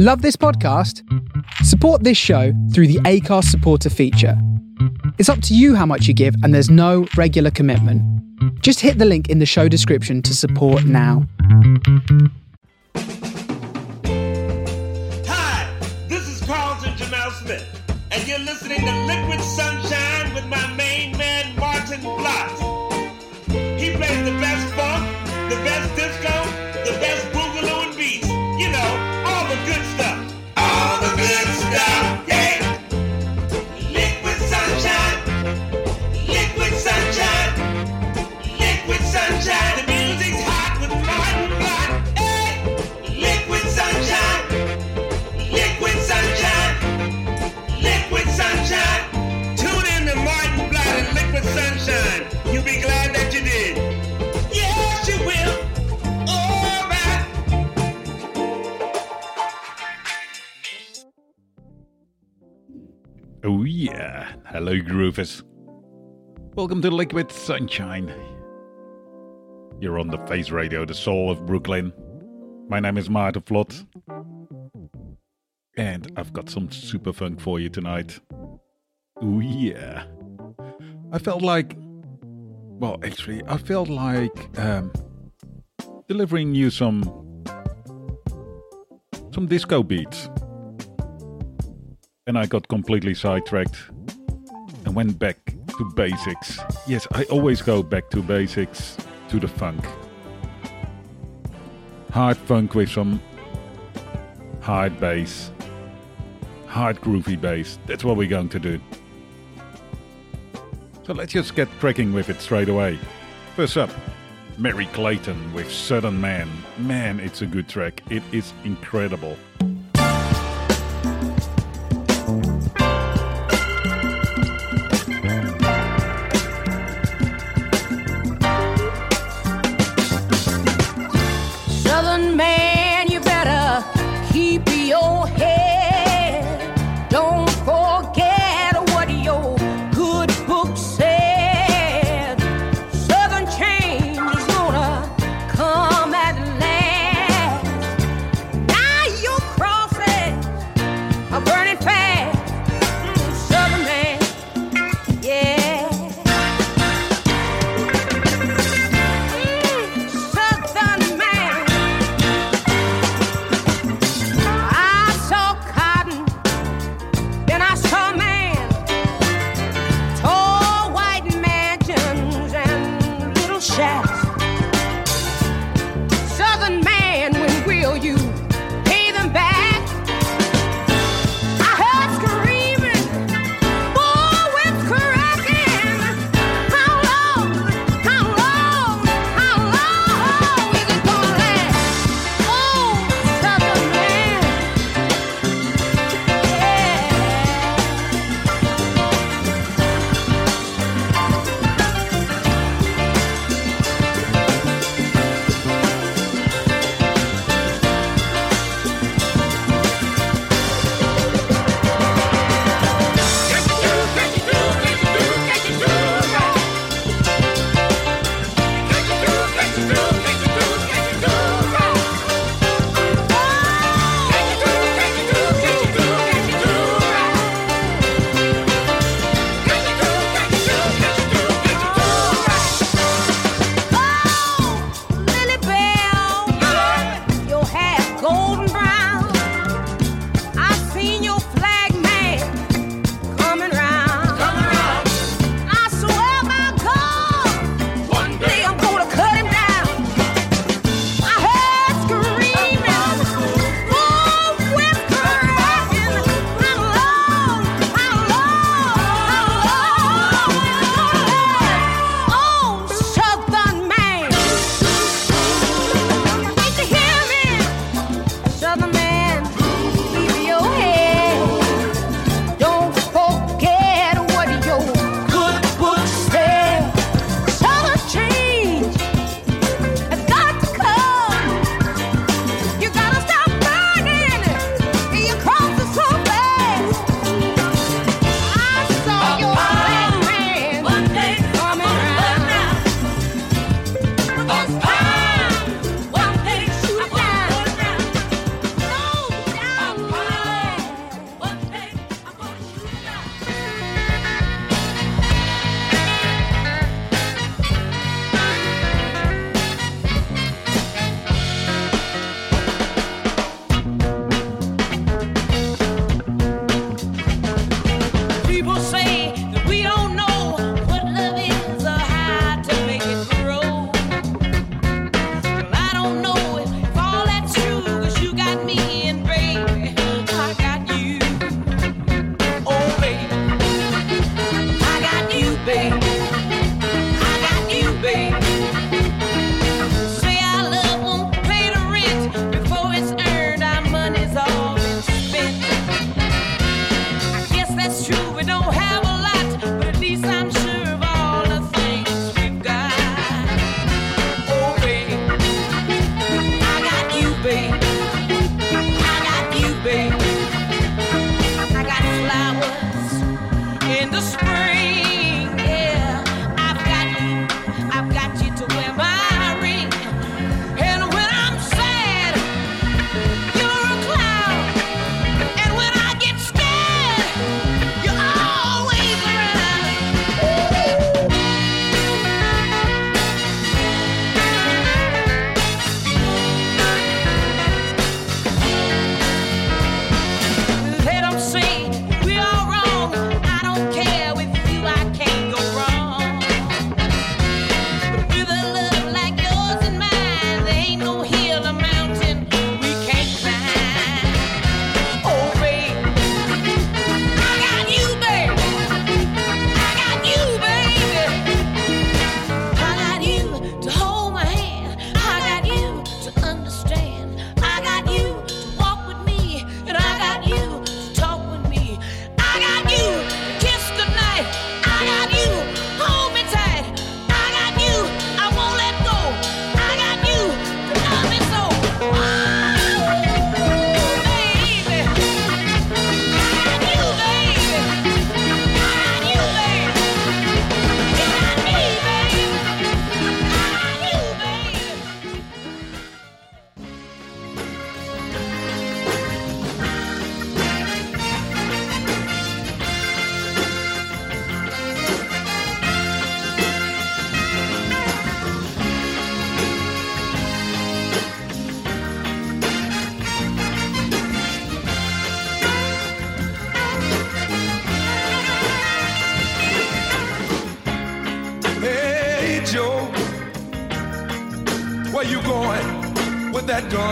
Love this podcast? Support this show through the Acast supporter feature. It's up to you how much you give, and there's no regular commitment. Just hit the link in the show description to support now. Hi, this is Carlton Jamel Smith, and you're listening to Liquid yeah. Hello groovers. Welcome to Liquid Sunshine. You're on the Face Radio, the soul of Brooklyn. My name is Maarten Vlot. And I've got some super funk for you tonight. Oh yeah. I felt like well actually I felt like um delivering you some some disco beats. And I got completely sidetracked and went back to basics. Yes, I always go back to basics, to the funk. Hard funk with some hard bass. Hard groovy bass. That's what we're going to do. So let's just get cracking with it straight away. First up, Merry Clayton with Southern Man. Man, it's a good track. It is incredible.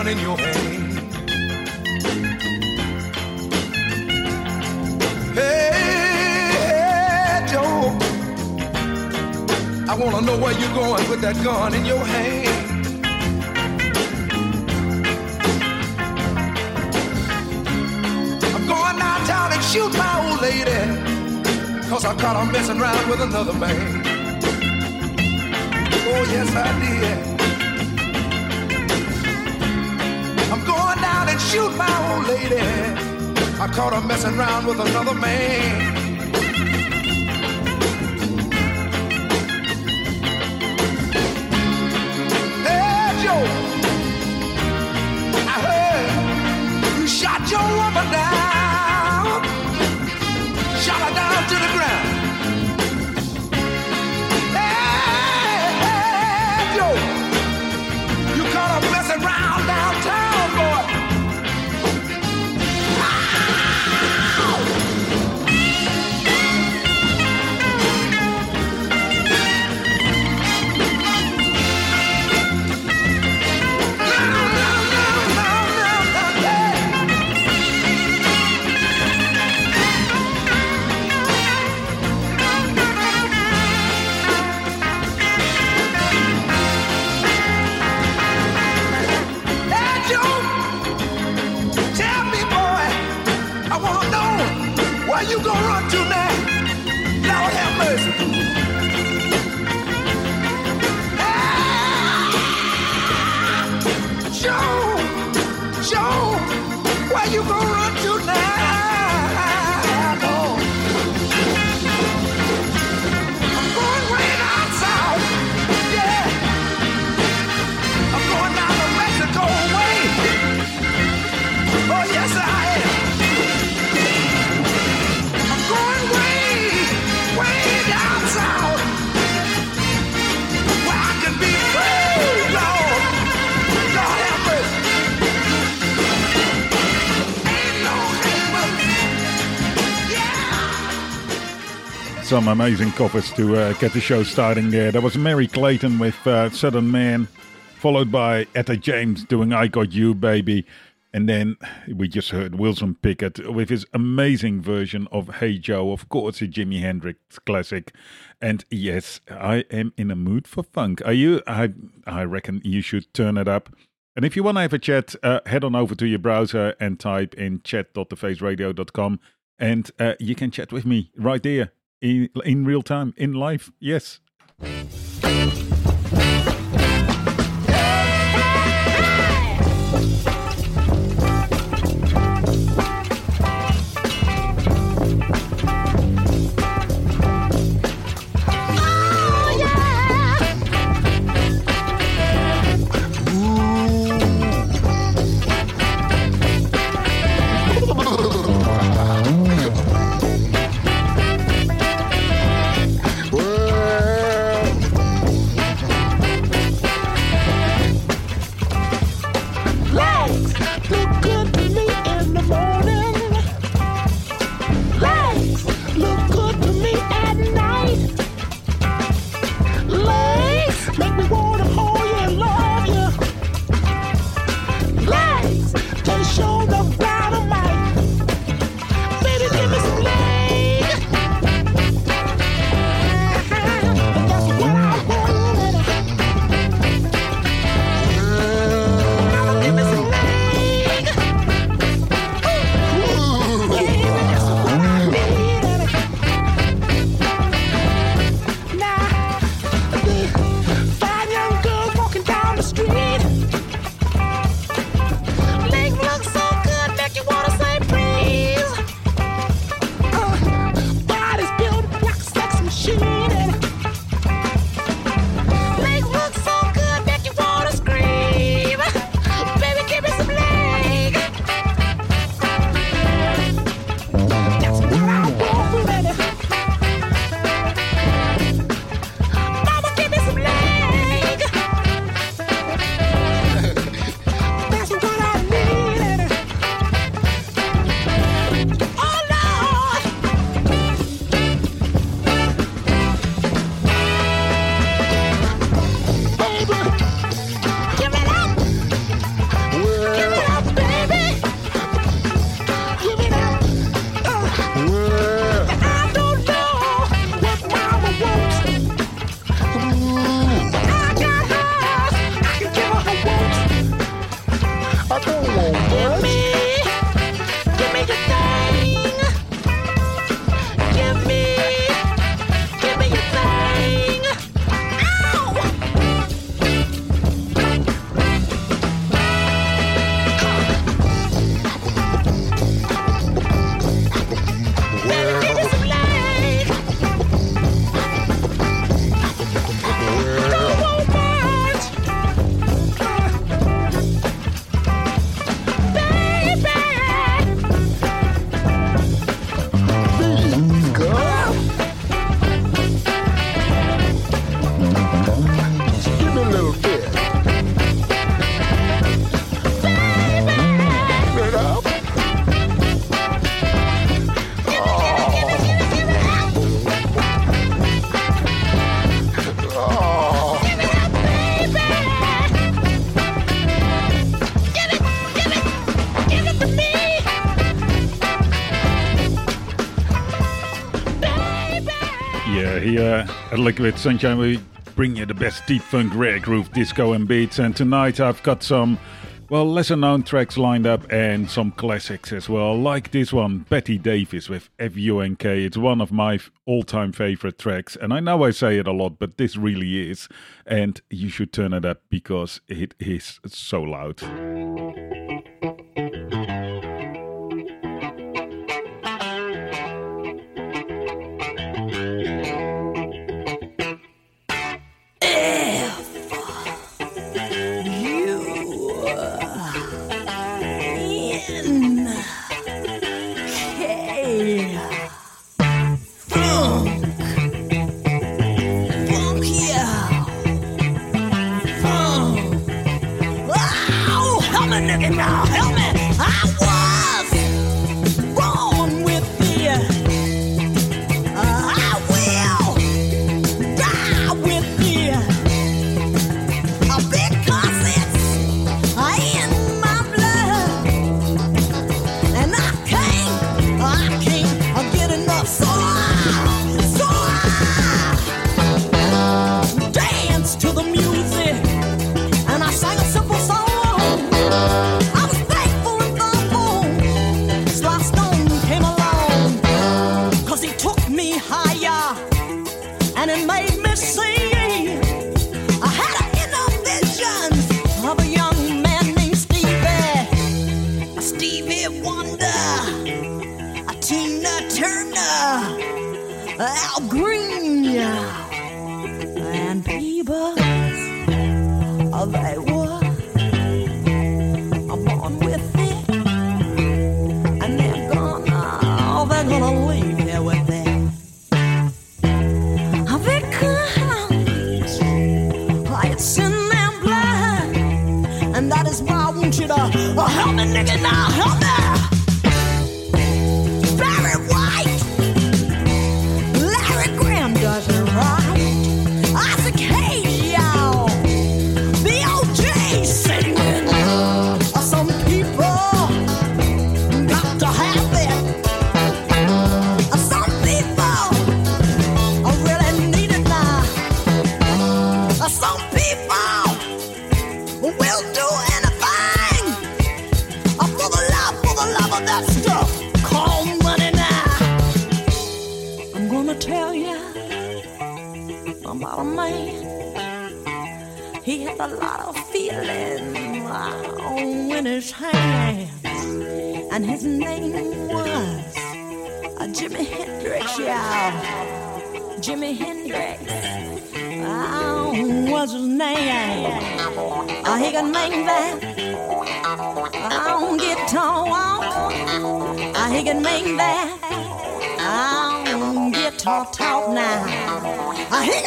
Gun in your hand. Hey, Joe, I wanna know where you're going with that gun in your hand. I'm going downtown and shoot my old lady, cause I caught her messing around with another man. Oh, yes, I did. Shoot my old lady. I caught her messing around with another man. Some amazing covers to uh, get the show starting there. That was Merry Clayton with uh, Southern Man, followed by Etta James doing I Got You, Baby. And then we just heard Wilson Pickett with his amazing version of Hey Joe, of course, a Jimi Hendrix classic. And yes, I am in a mood for funk. Are you? I, I reckon you should turn it up. And if you want to have a chat, uh, head on over to your browser and type in chat.thefaceradio.com and uh, you can chat with me right there in, in real time, in life. Yes. Here at Liquid Sunshine we bring you the best deep funk, rare groove, disco and beats. And tonight I've got some, well, lesser known tracks lined up and some classics as well, like this one, Betty Davis with FUNK. It's one of my all-time favorite tracks, and I know I say it a lot, but this really is. And you should turn it up because it is so loud.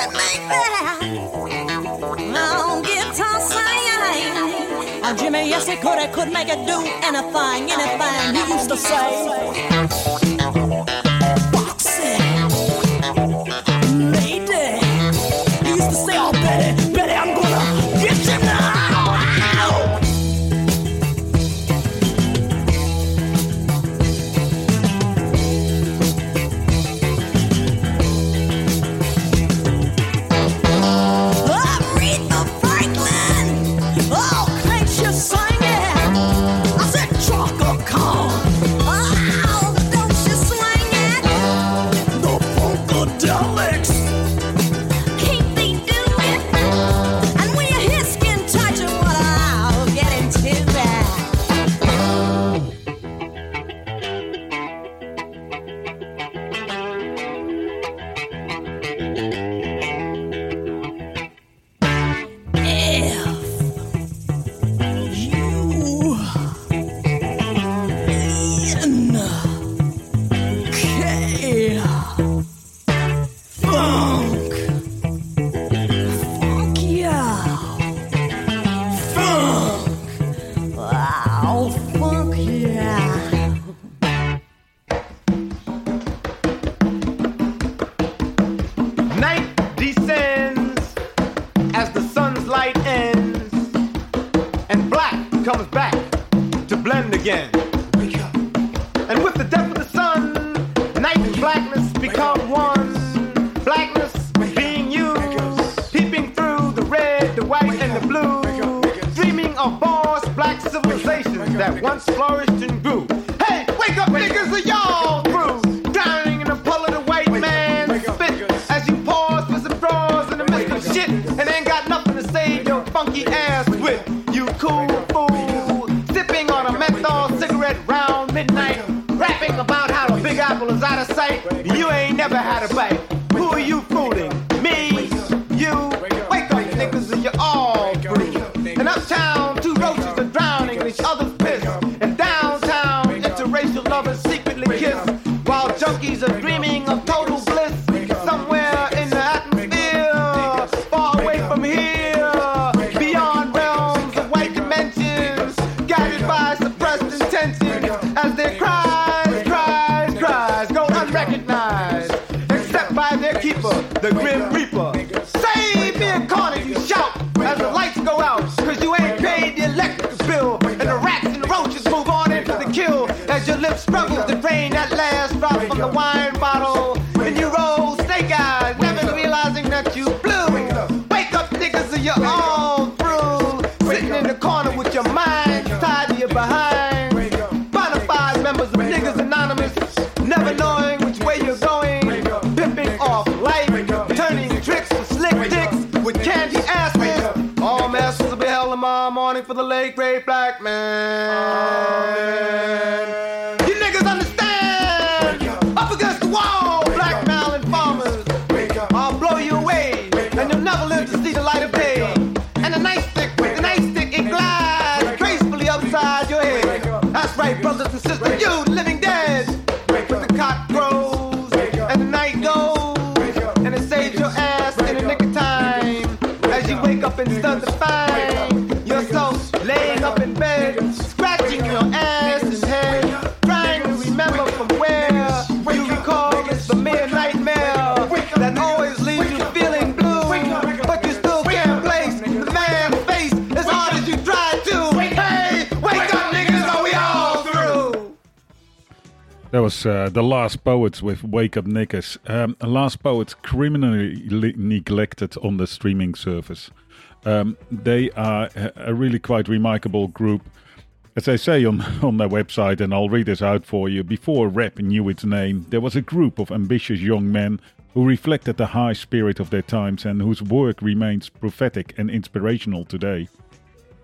And with the death of the sun, night and blackness used to Blackness uh, The Last Poets with Wake Up Nickers. Um, Last Poets criminally li- neglected on the streaming service. Um, they are a really quite remarkable group. As they say on, on their website, and I'll read this out for you before rap knew its name, there was a group of ambitious young men who reflected the high spirit of their times and whose work remains prophetic and inspirational today.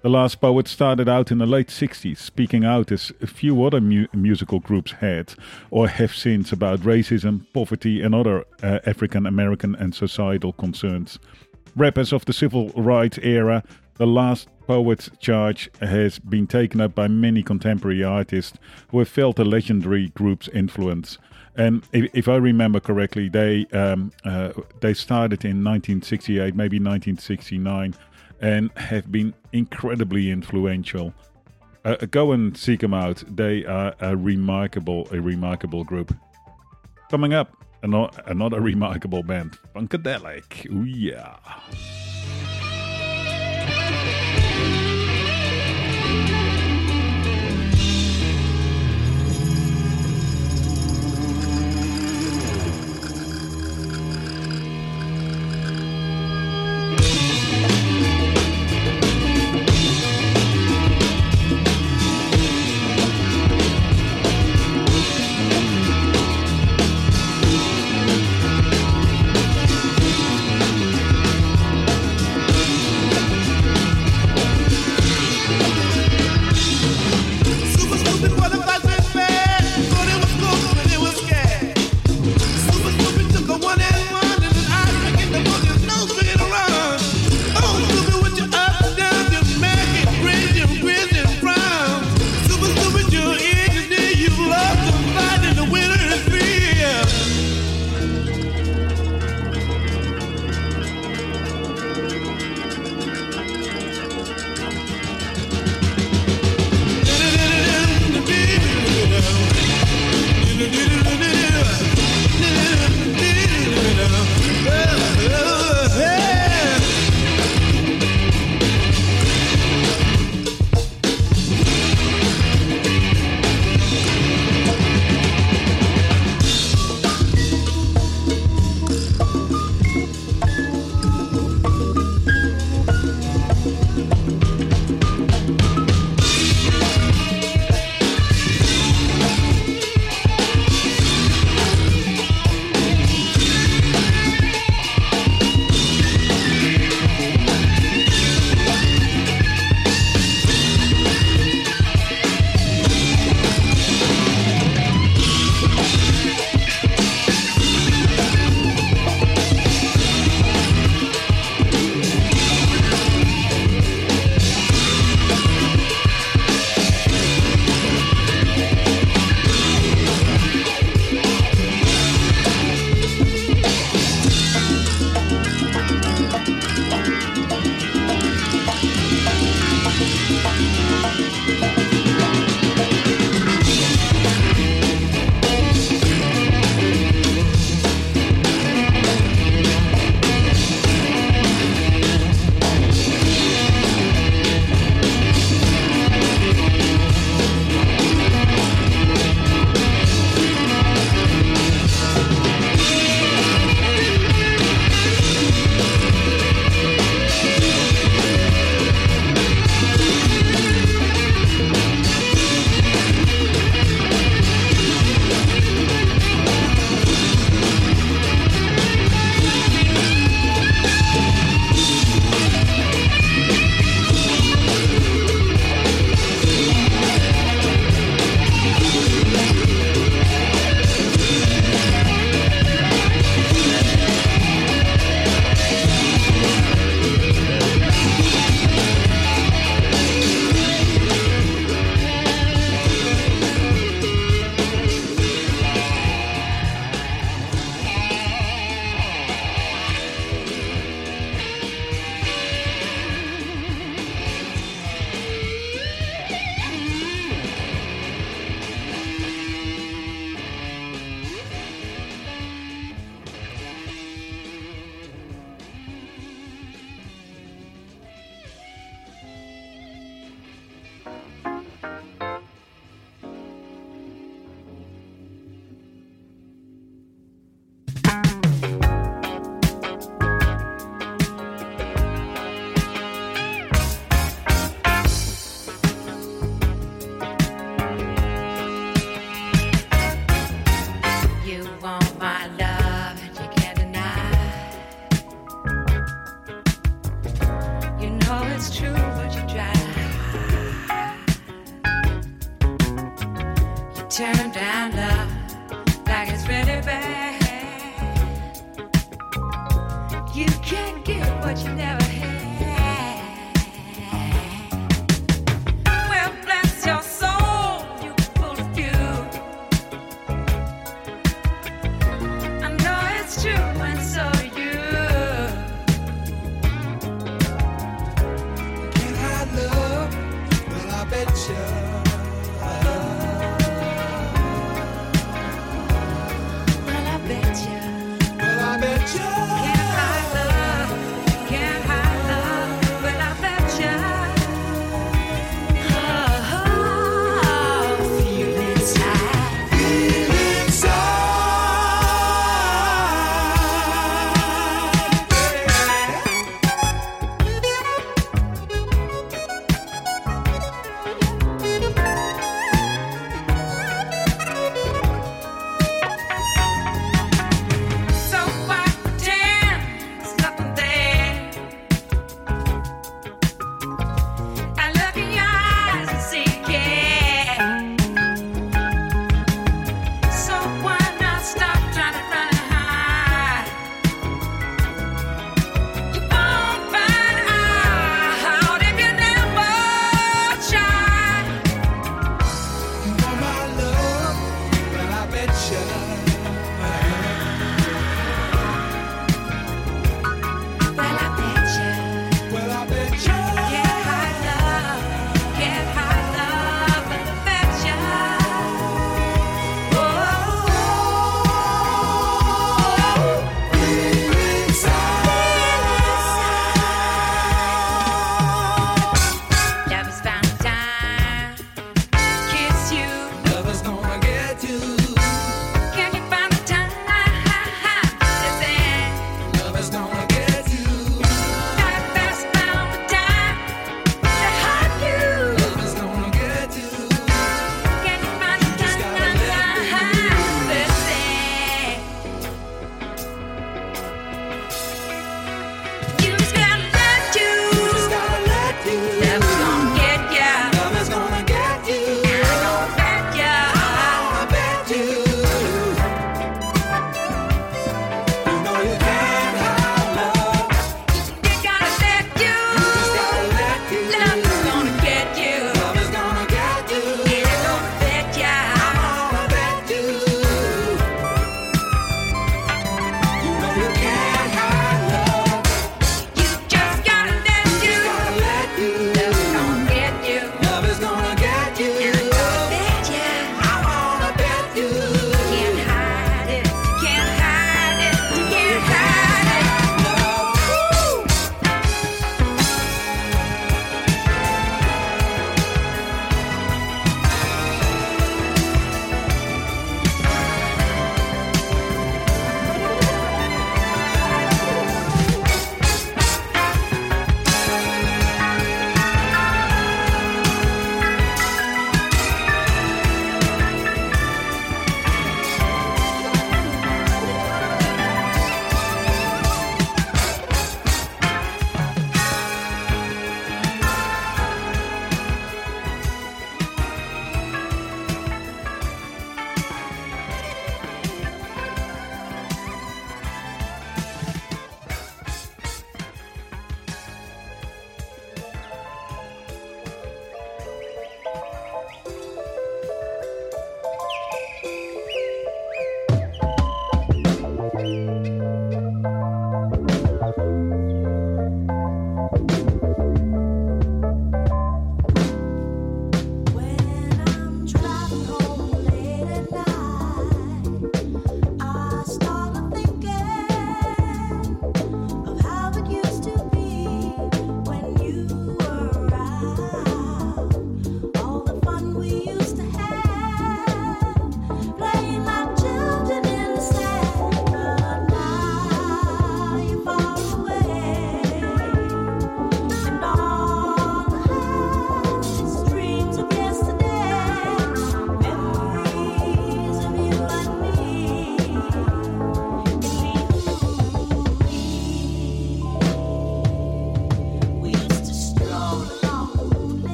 The Last Poet started out in the late 60s, speaking out as few other mu- musical groups had or have since about racism, poverty, and other uh, African American and societal concerns. Rappers of the civil rights era, The Last Poet's charge has been taken up by many contemporary artists who have felt the legendary group's influence. And if, if I remember correctly, they um, uh, they started in 1968, maybe 1969 and have been incredibly influential. Uh, uh go and seek them out. They are a remarkable, a remarkable group. Coming up, another, another remarkable band, Funkadelic. Ooh, yeah.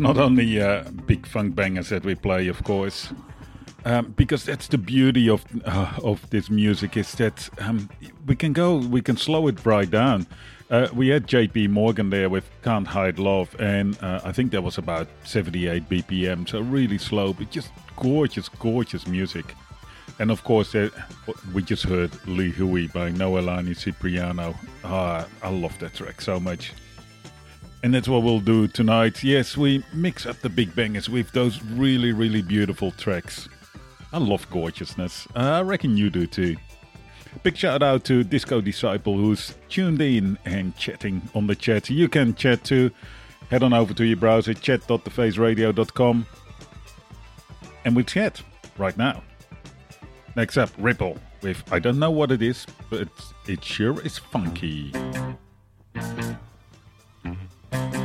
Not only uh, big funk bangers that we play, of course, um, because that's the beauty of uh, of this music is that um, we can go, we can slow it right down. Uh, we had J.P. Morgan there with "Can't Hide Love," and uh, I think that was about 78 BPM, so really slow, but just gorgeous, gorgeous music. And of course, uh, we just heard Huey by Noelani Cipriano. Ah, I love that track so much. And that's what we'll do tonight. Yes, we mix up the big bangers with those really, really beautiful tracks. I love gorgeousness. I reckon you do too. Big shout out to Disco Disciple who's tuned in and chatting on the chat. You can chat too. Head on over to your browser, chat.thefaceradio.com. And we chat right now. Next up, Ripple with I don't know what it is, but it sure is funky. Hola,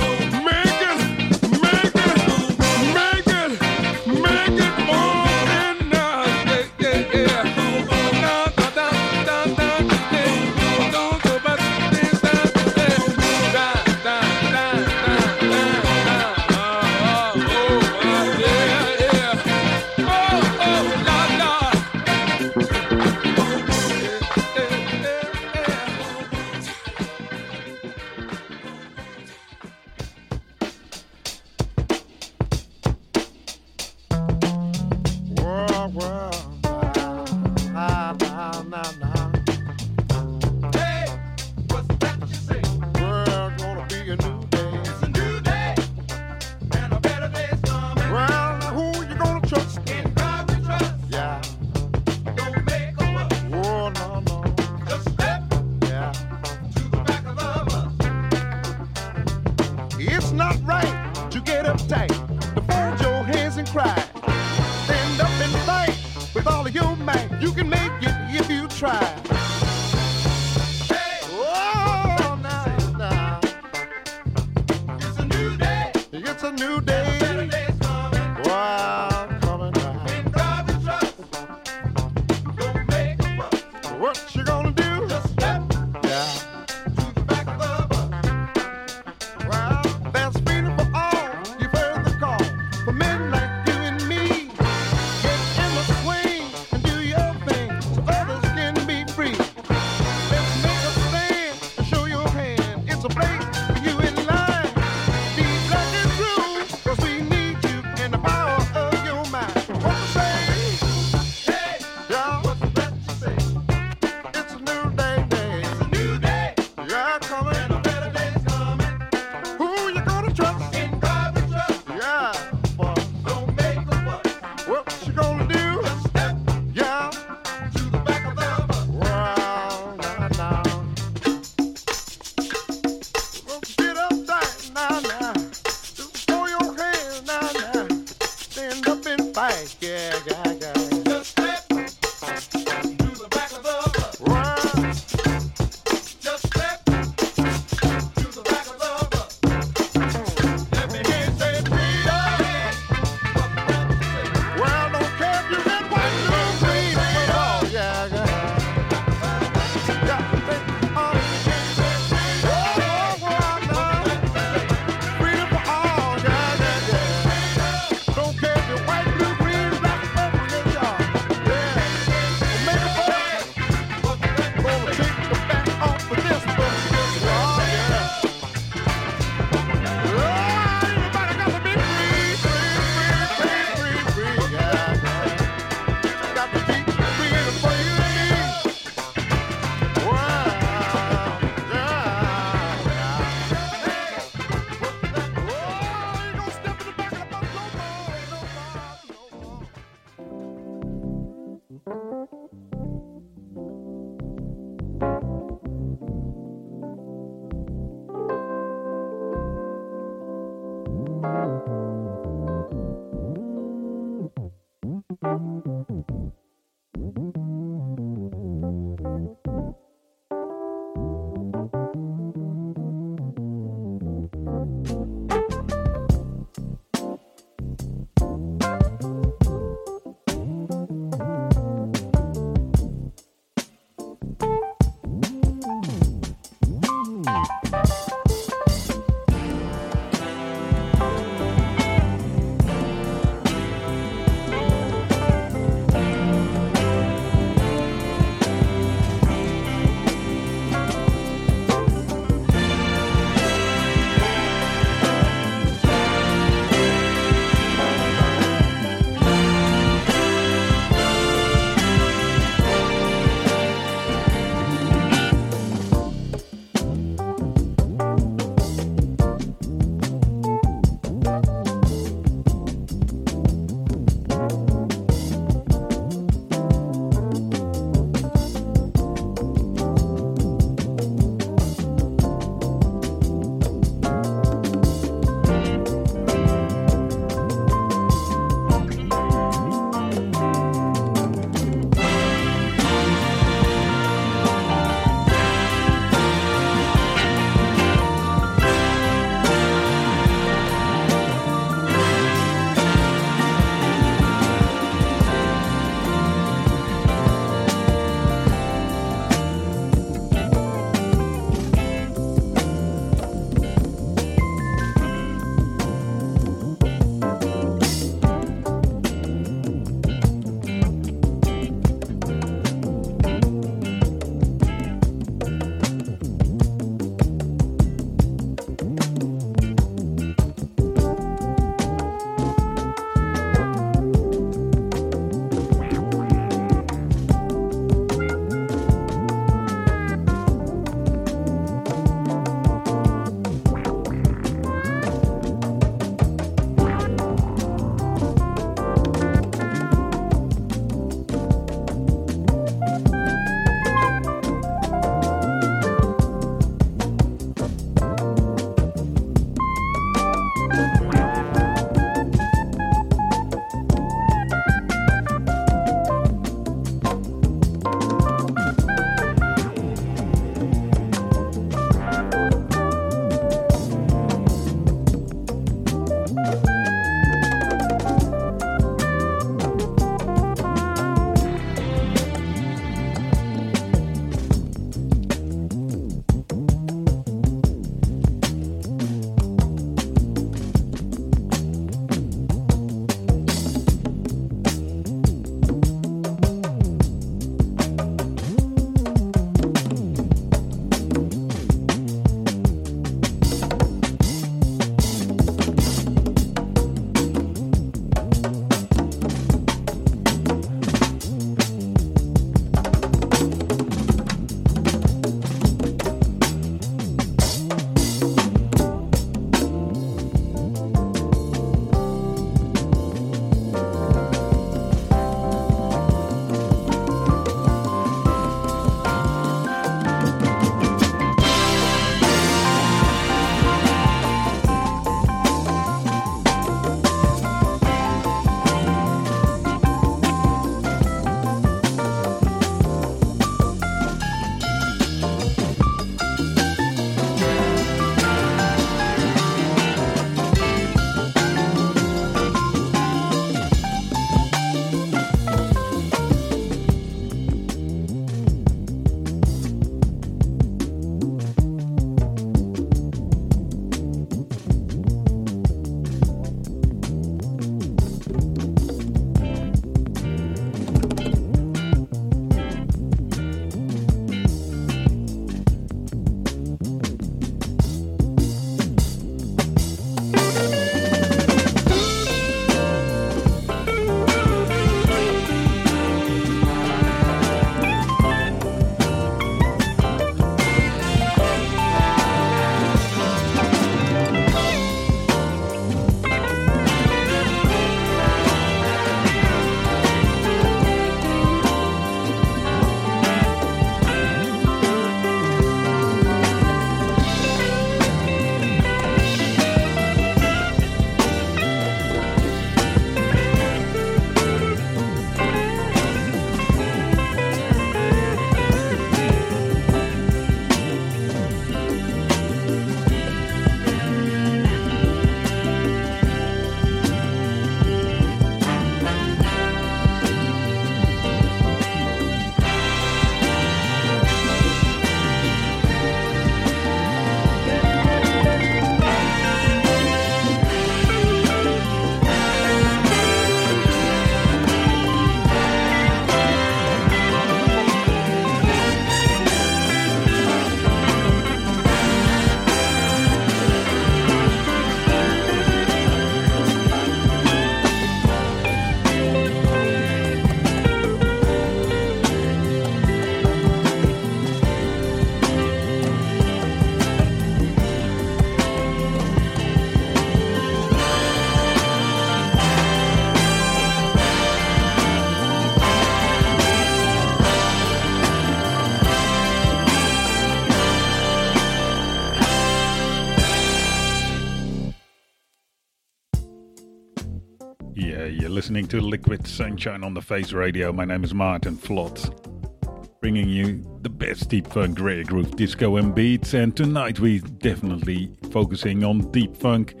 listening to Liquid Sunshine on the Face Radio. My name is Maarten Vlot, bringing you the best deep funk, rare groove, disco, and beats. And tonight we're definitely focusing on deep funk,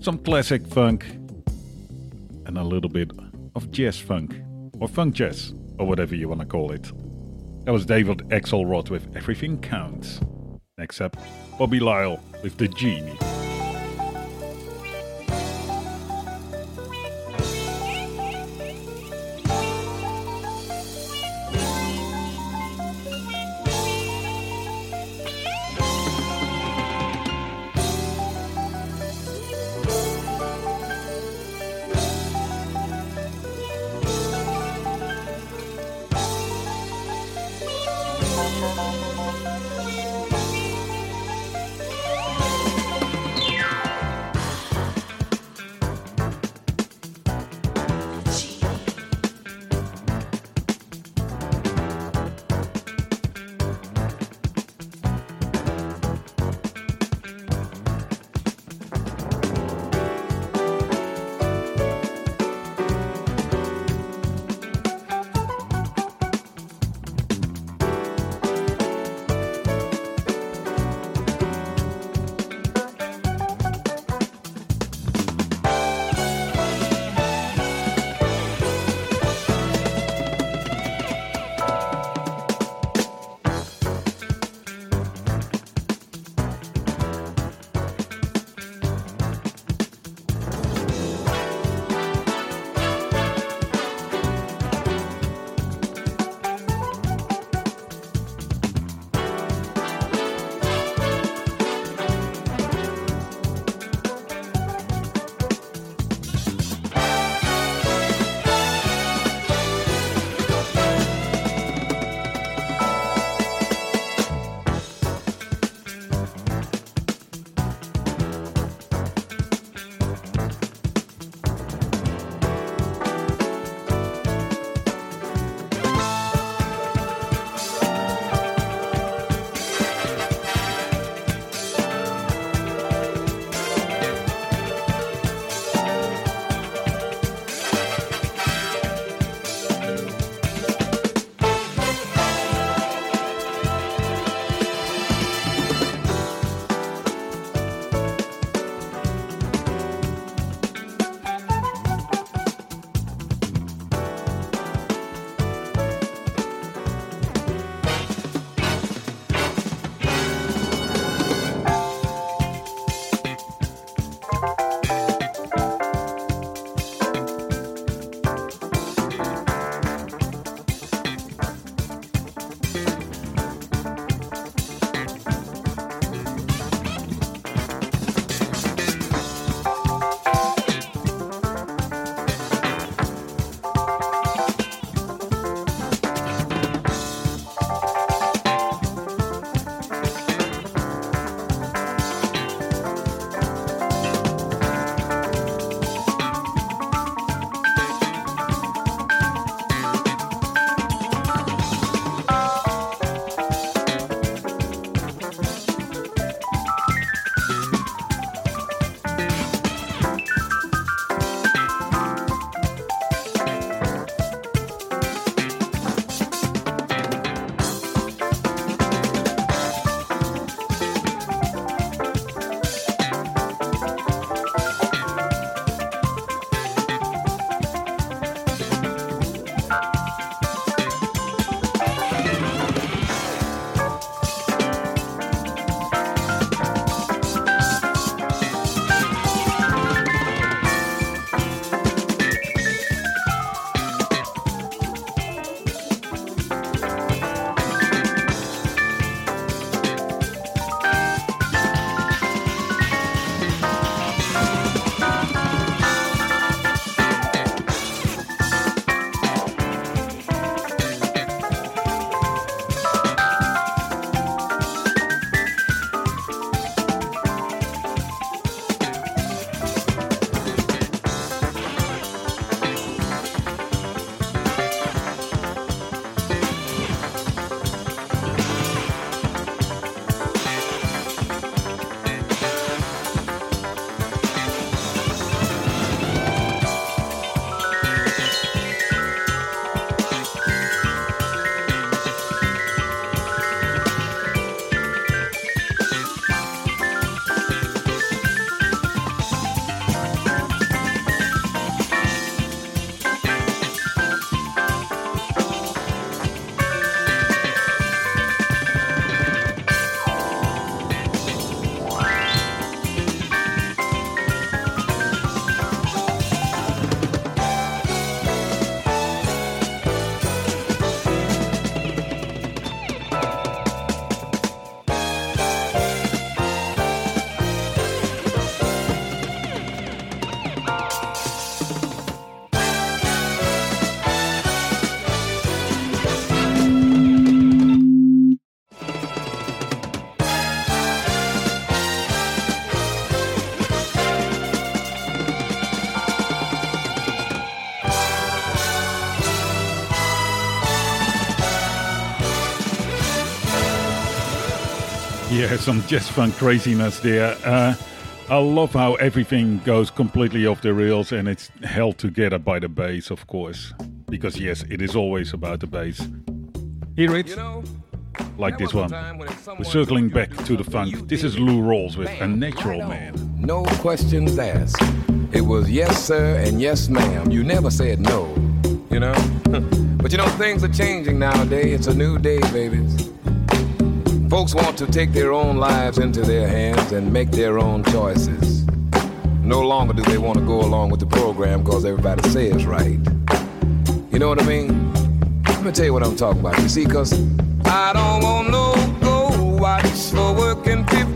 some classic funk, and a little bit of jazz funk, or funk jazz, or whatever you want to call it. That was David Axelrod with Everything Counts. Next up, Bobby Lyle with The Genie. Yeah, some jazz funk craziness there. Uh, I love how everything goes completely off the rails and it's held together by the bass, of course. Because, yes, it is always about the bass. Hear it? like this one. We're circling back to the funk. This is Lou Rawls with A Natural Man. No questions asked. It was yes, sir, and yes, ma'am. You never said no, you know? but you know, things are changing nowadays. It's a new day, babies. Folks want to take their own lives into their hands and make their own choices. No longer do they want to go along with the program because everybody says right. You know what I mean? Let me tell you what I'm talking about. You see, because I don't want no go watch for working 50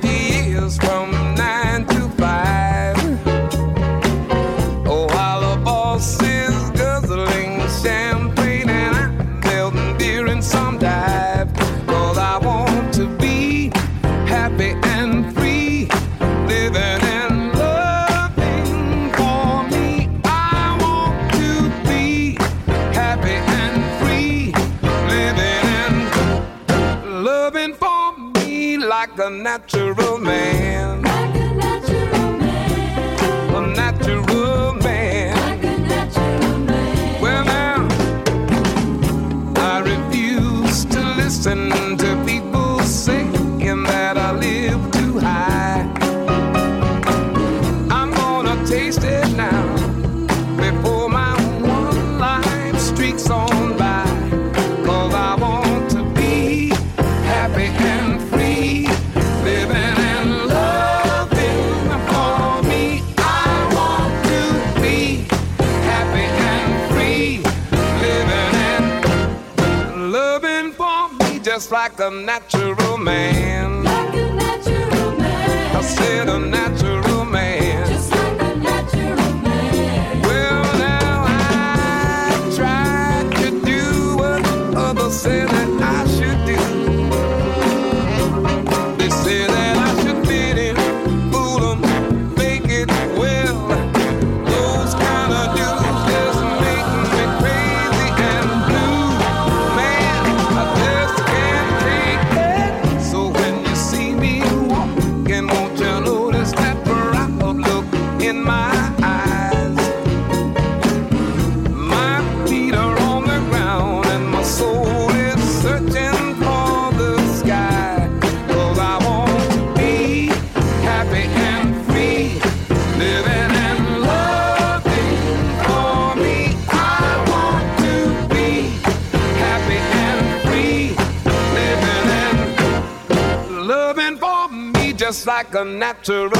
like a natural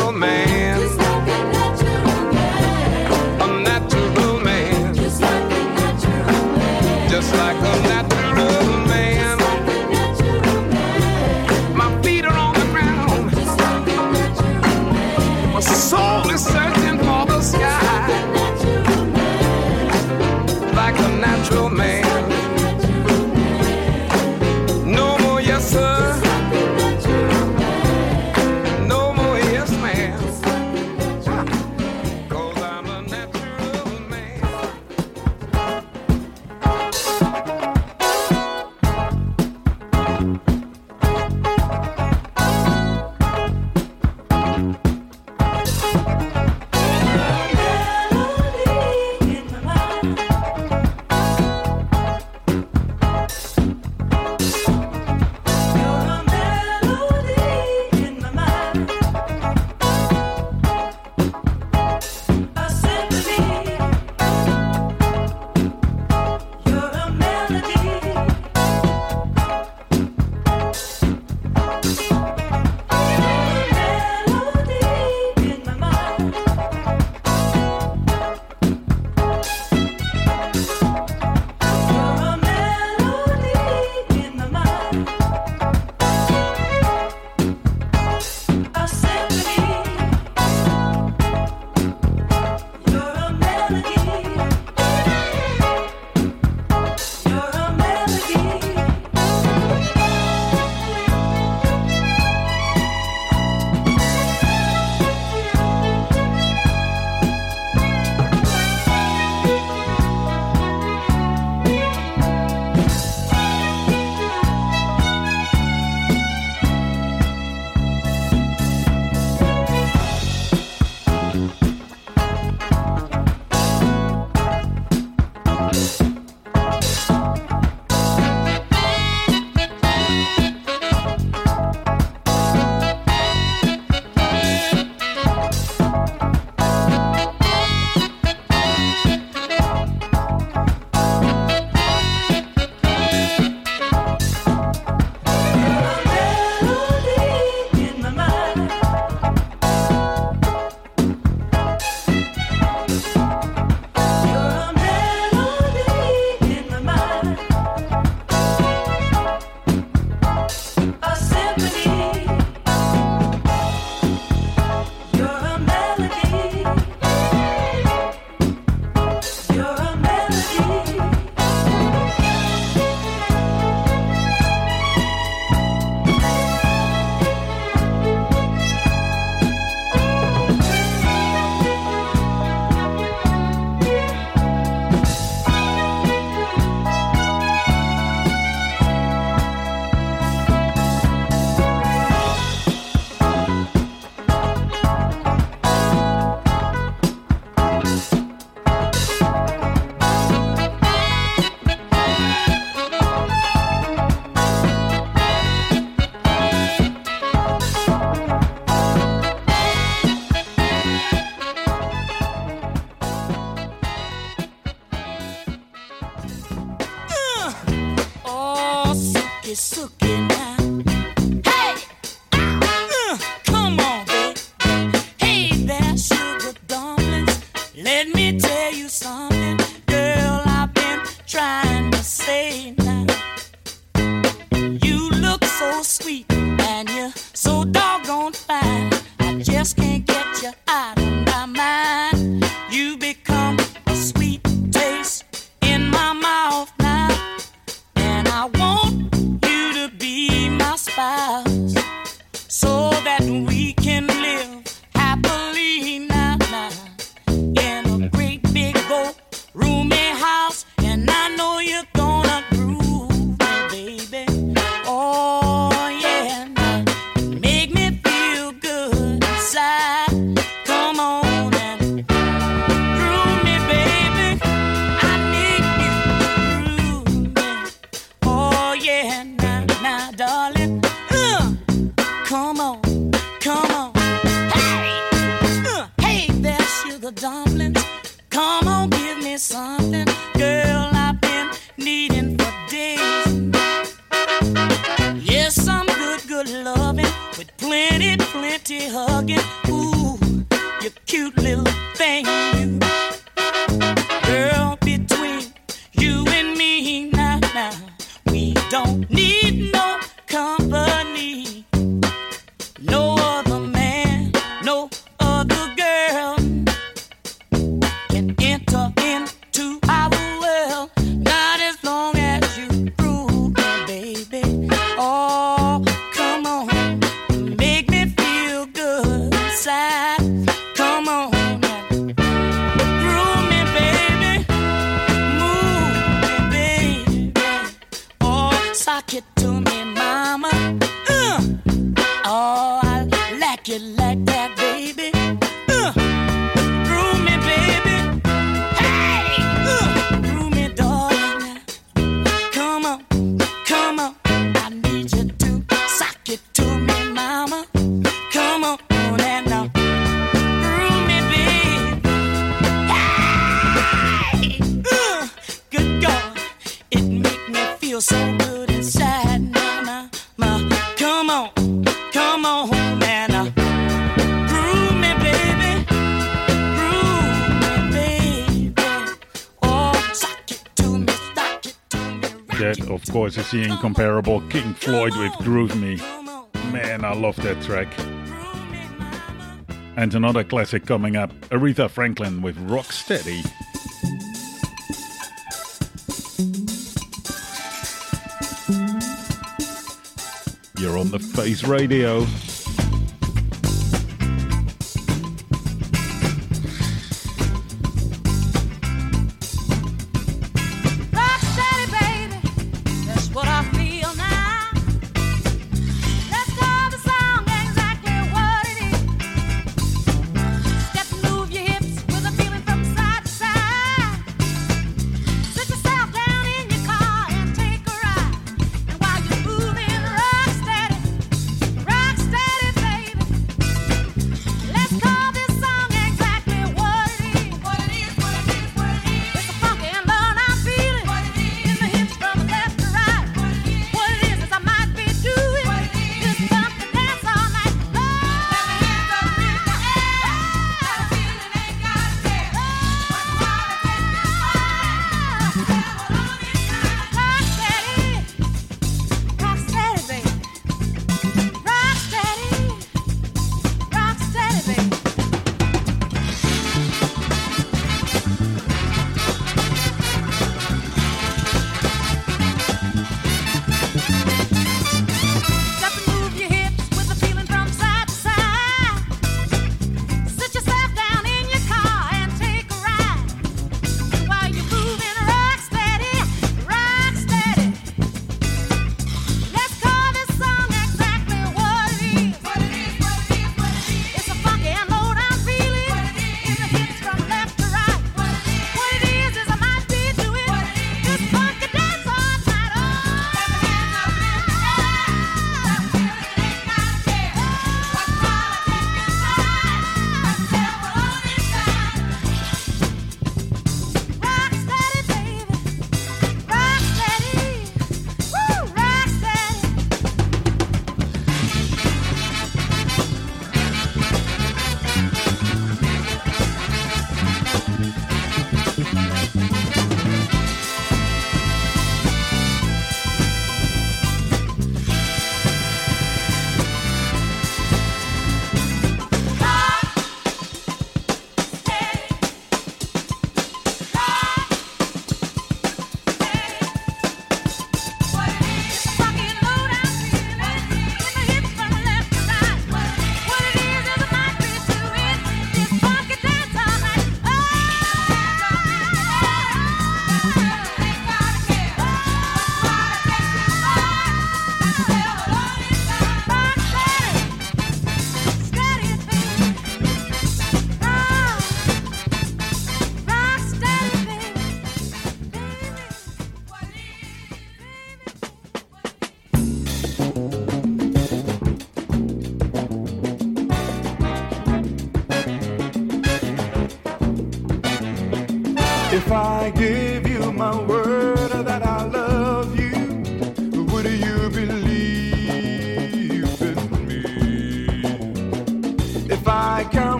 the incomparable King Floyd with Groove Me. Man, I love that track. And another classic coming up Aretha Franklin with Rock Steady. You're on the Face Radio.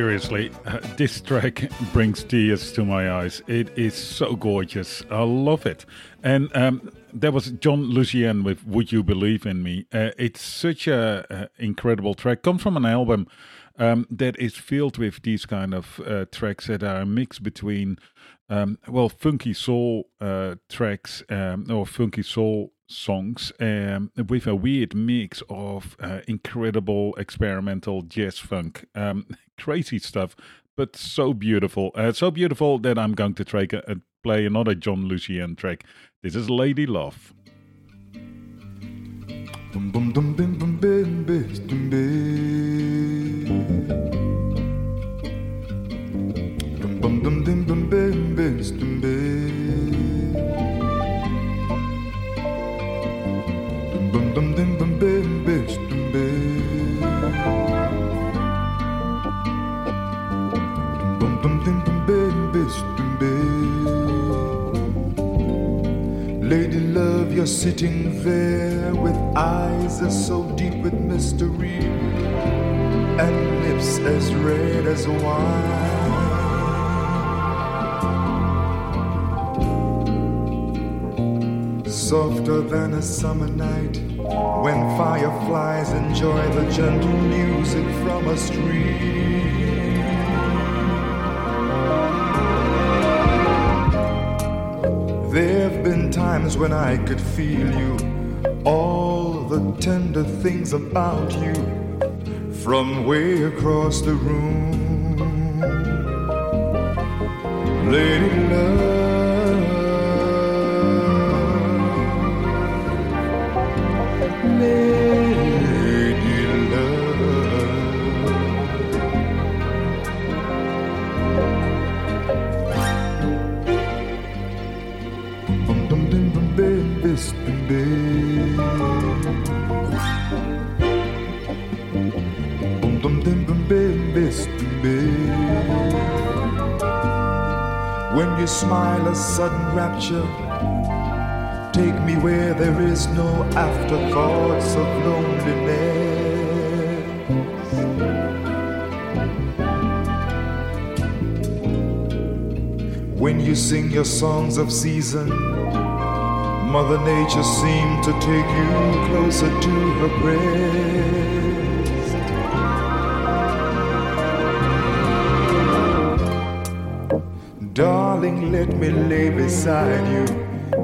Seriously, this track brings tears to my eyes. It is so gorgeous. I love it. And um, there was Jon Lucien with "Would You Believe in Me." Uh, it's such a, uh incredible track. Comes from an album um, that is filled with these kind of uh, tracks that are a mix between, um, well, funky soul uh, tracks um, or funky soul songs um, with a weird mix of uh, incredible experimental jazz funk. Um, crazy stuff, but so beautiful. Uh, so beautiful that I'm going to try, uh, play another Jon Lucien track. This is Lady Love. Lady love, you're sitting there with eyes as so deep with mystery and lips as red as wine. Softer than a summer night when fireflies enjoy the gentle music from a stream. Times when I could feel you, all the tender things about you from way across the room. Lady love, bim. When you smile, a sudden rapture. Take me where there is no afterthoughts of loneliness. When you sing your songs of season, Mother Nature seemed to take you closer to her breast. Darling, let me lay beside you,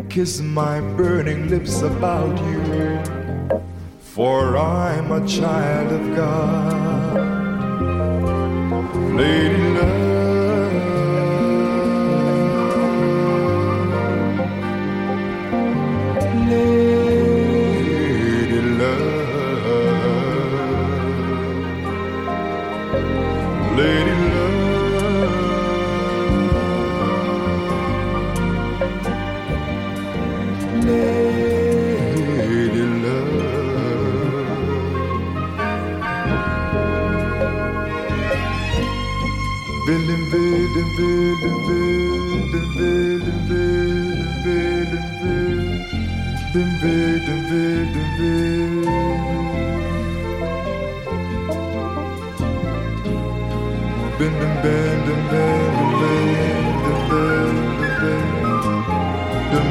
kiss my burning lips about you, for I'm a child of God. Lady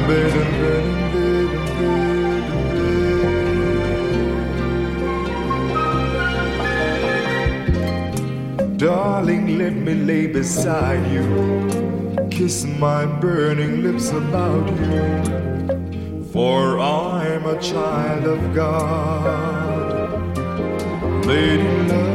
Been lay beside you, kiss my burning lips about you, for I'm a child of God. Lady love.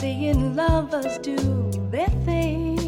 seeing lovers do their thing.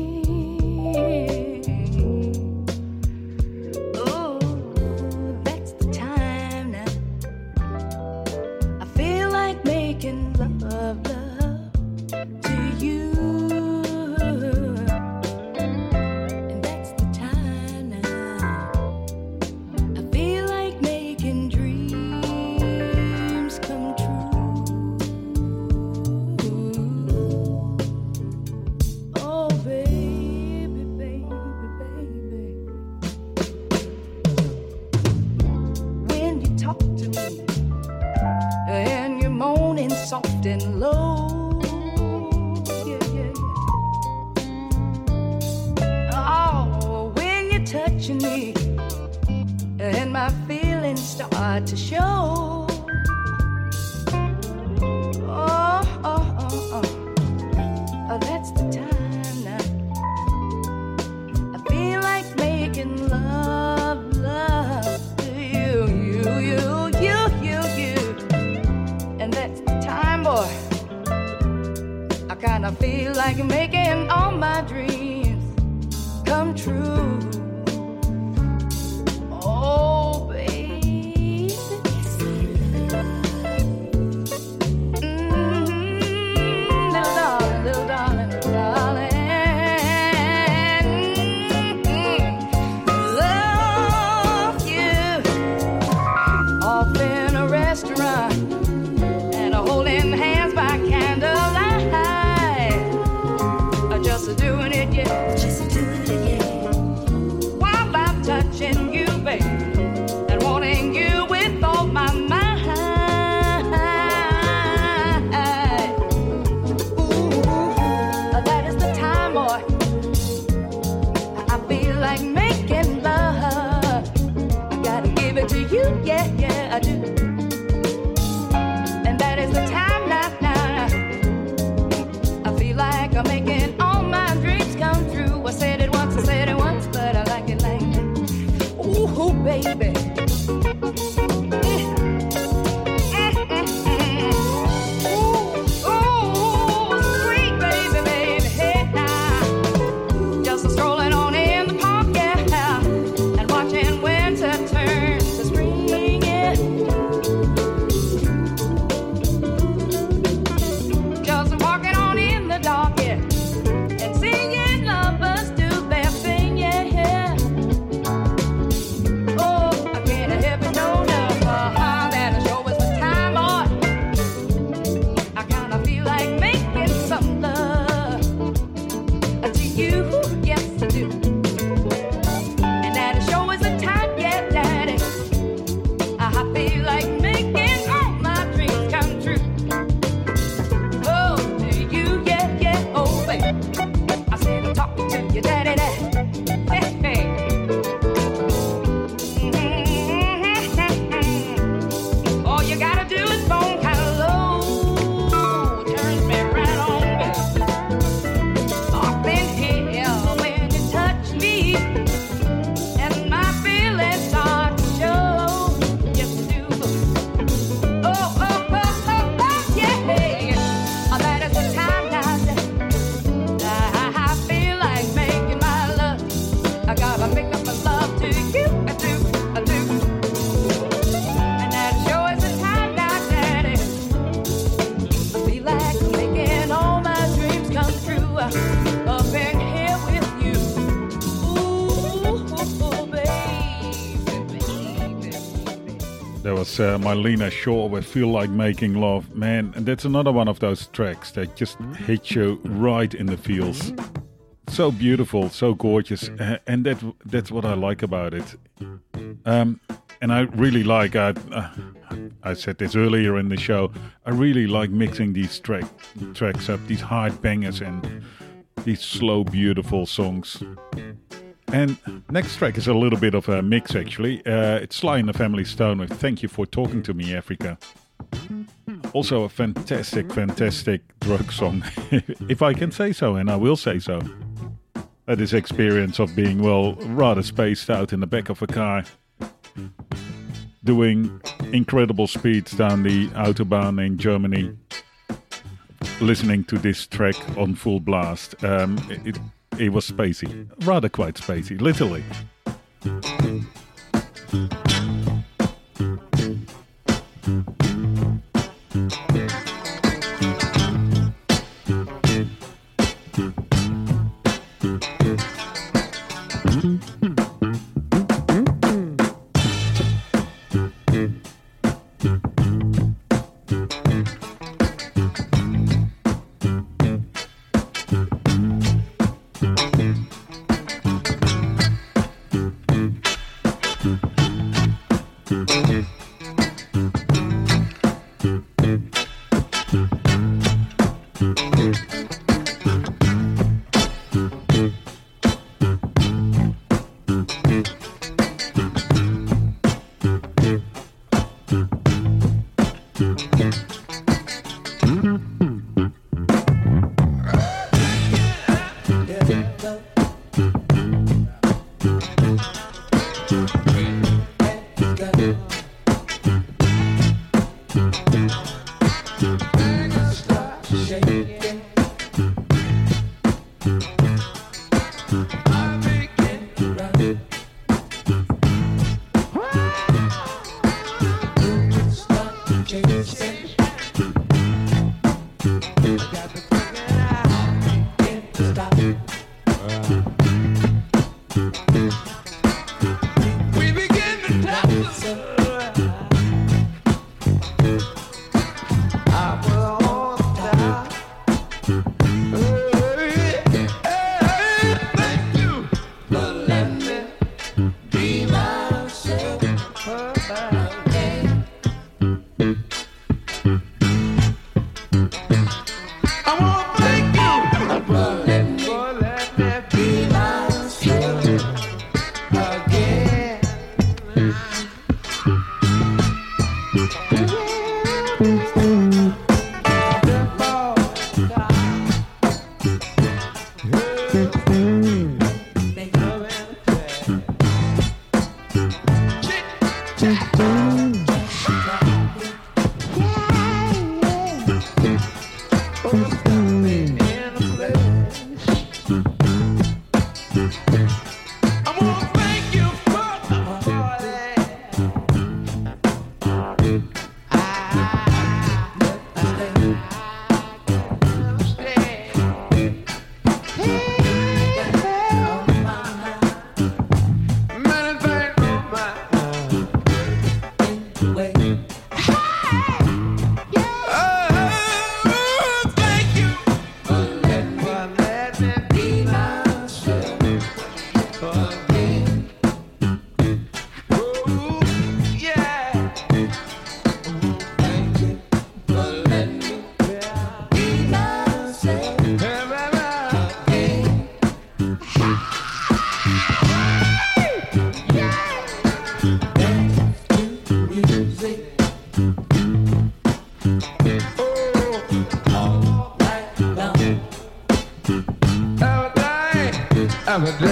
Was uh, Marlena Shaw with Feel Like Making Love. Man, and that's another one of those tracks that just hits you right in the feels. So beautiful, so gorgeous, uh, and that that's what I like about it. Um, and I really like, I, uh, I said this earlier in the show, I really like mixing these track, tracks up, these hard bangers and these slow, beautiful songs. And next track is a little bit of a mix, actually. Uh, it's Sly and the Family Stone with Thank You for Talking to Me, Africa. Also, a fantastic, fantastic drug song, if I can say so, and I will say so. That is experience of being, well, rather spaced out in the back of a car, doing incredible speeds down the Autobahn in Germany, listening to this track on full blast. Um, it, it was spacey, mm. rather quite spacey, literally. Papa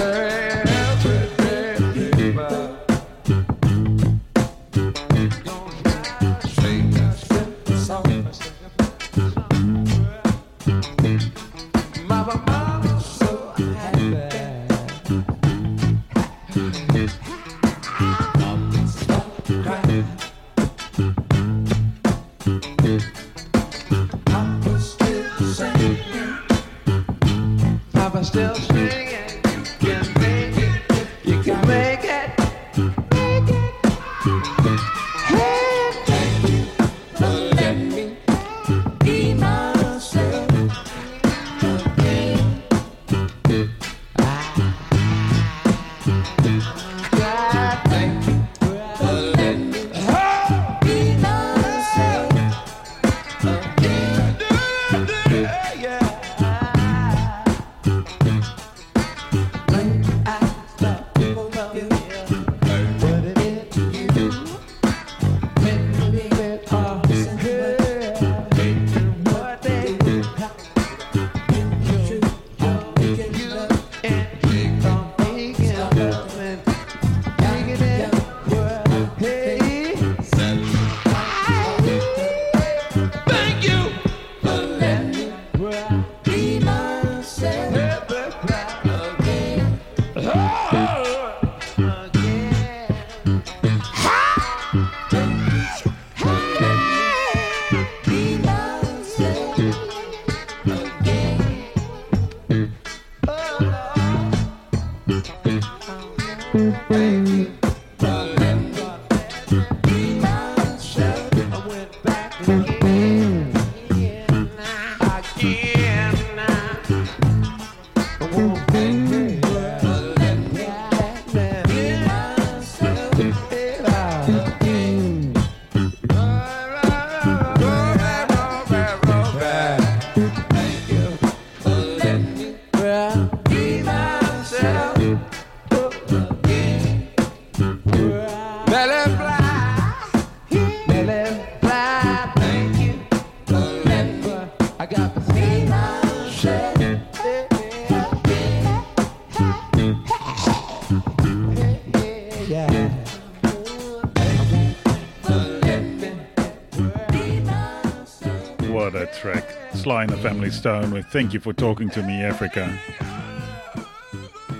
The Family Stone with Thank You for Talking to Me, Africa.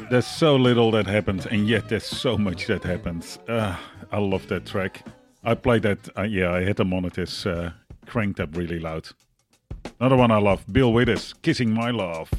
There's so little that happens, and yet there's so much that happens. Uh, I love that track. I played that, uh, yeah, I had the monitors uh, cranked up really loud. Another one I love Bill Withers, Kissing My Love.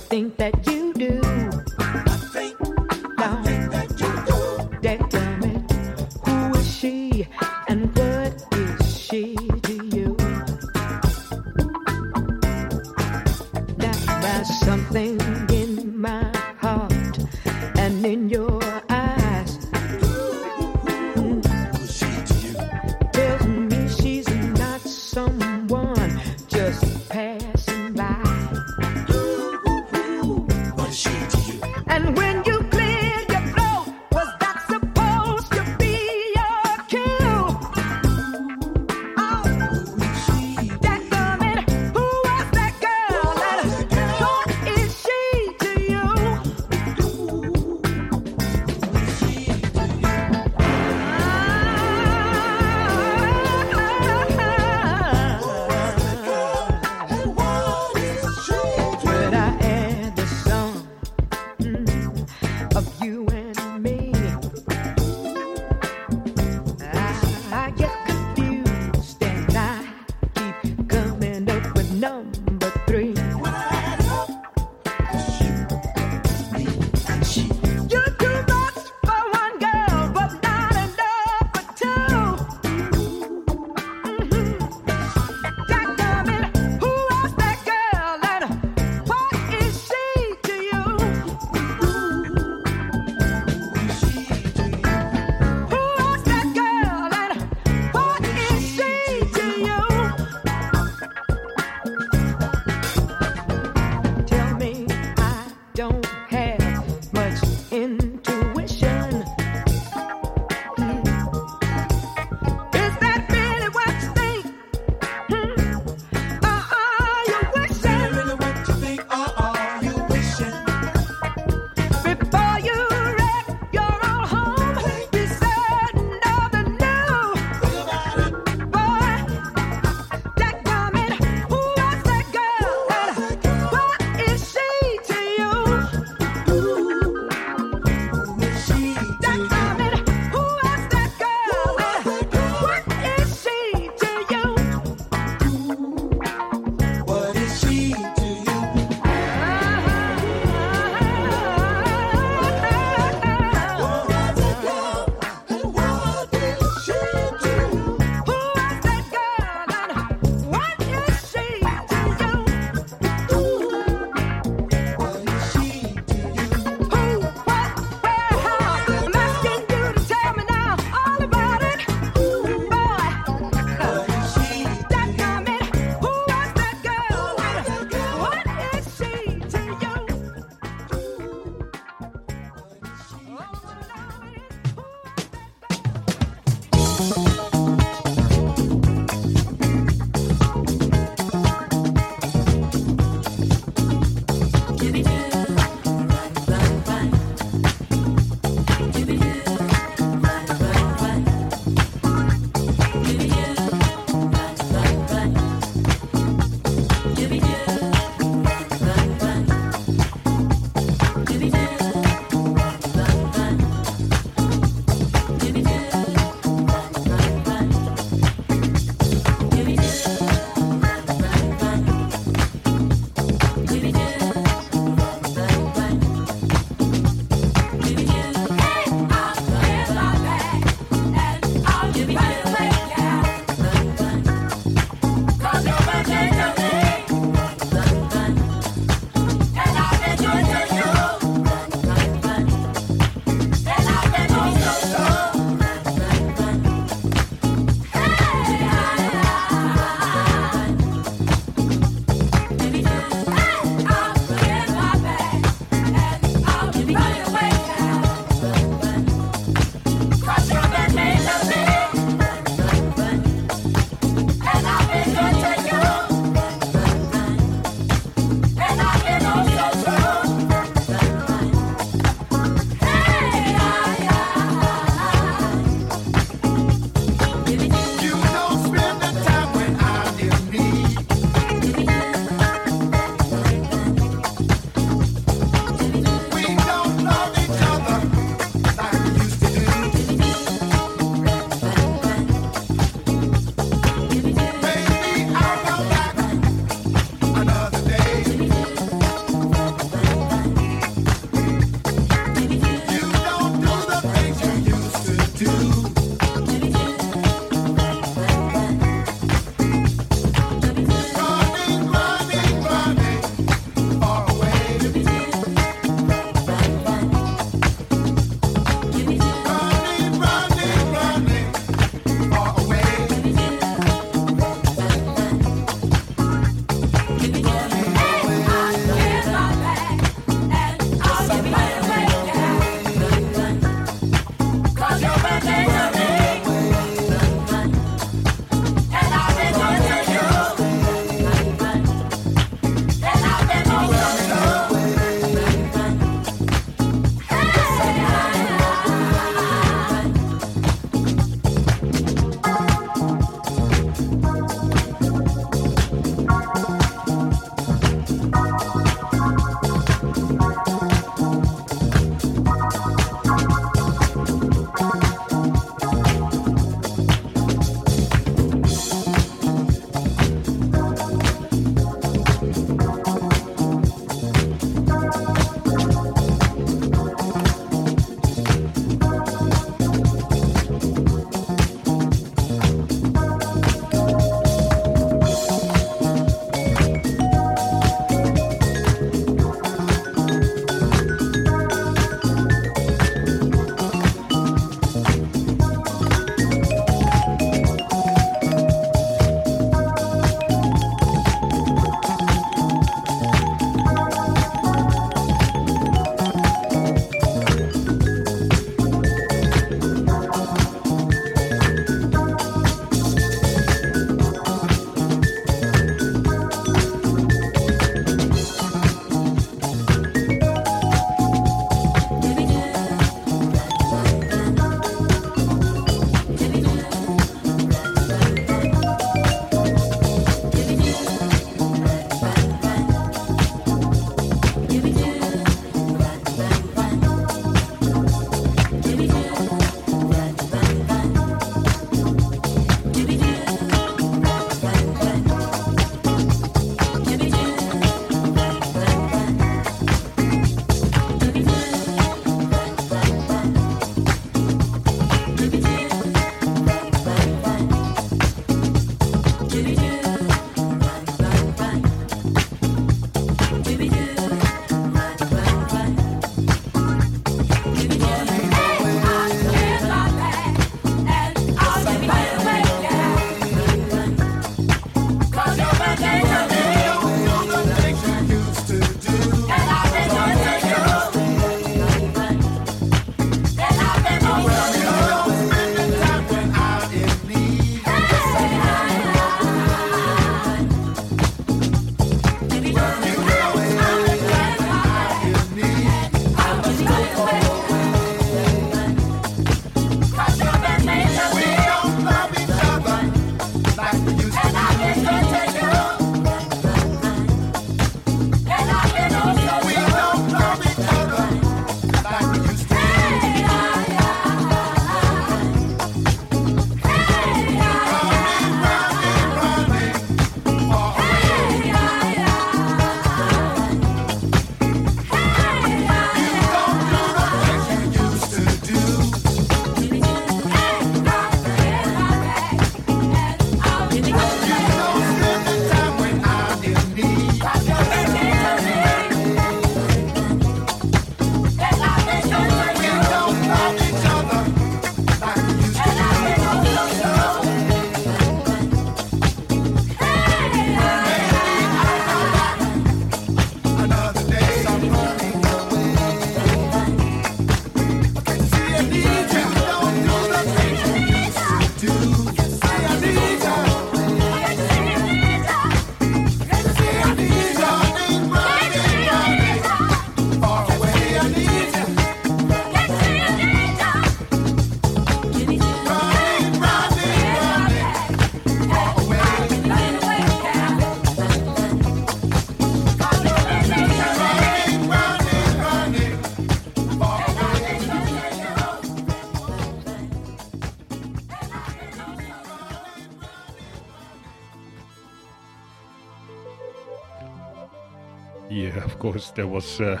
Course, there was uh,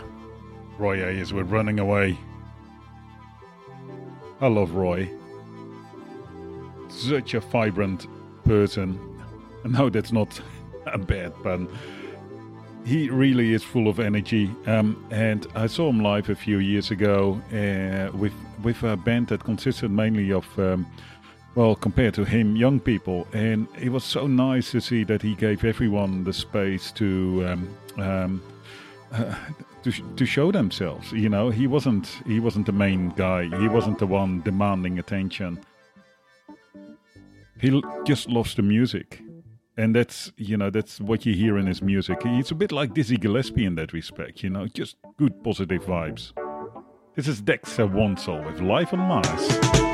Roy Ayers Running Away. I love Roy. Such a vibrant person. No, that's not a bad pun. He really is full of energy. Um, and I saw him live a few years ago uh, with, with a band that consisted mainly of, um, well, compared to him, young people. And it was so nice to see that he gave everyone the space to. Um, um, uh, to, to show themselves you know? He wasn't he wasn't the main guy. He wasn't the one demanding attention. He l- just loves the music. And that's you know that's what you hear in his music. He's a bit like dizzy gillespie in that respect you know? Just good positive vibes. This is dexter wansel with life on It's Mars.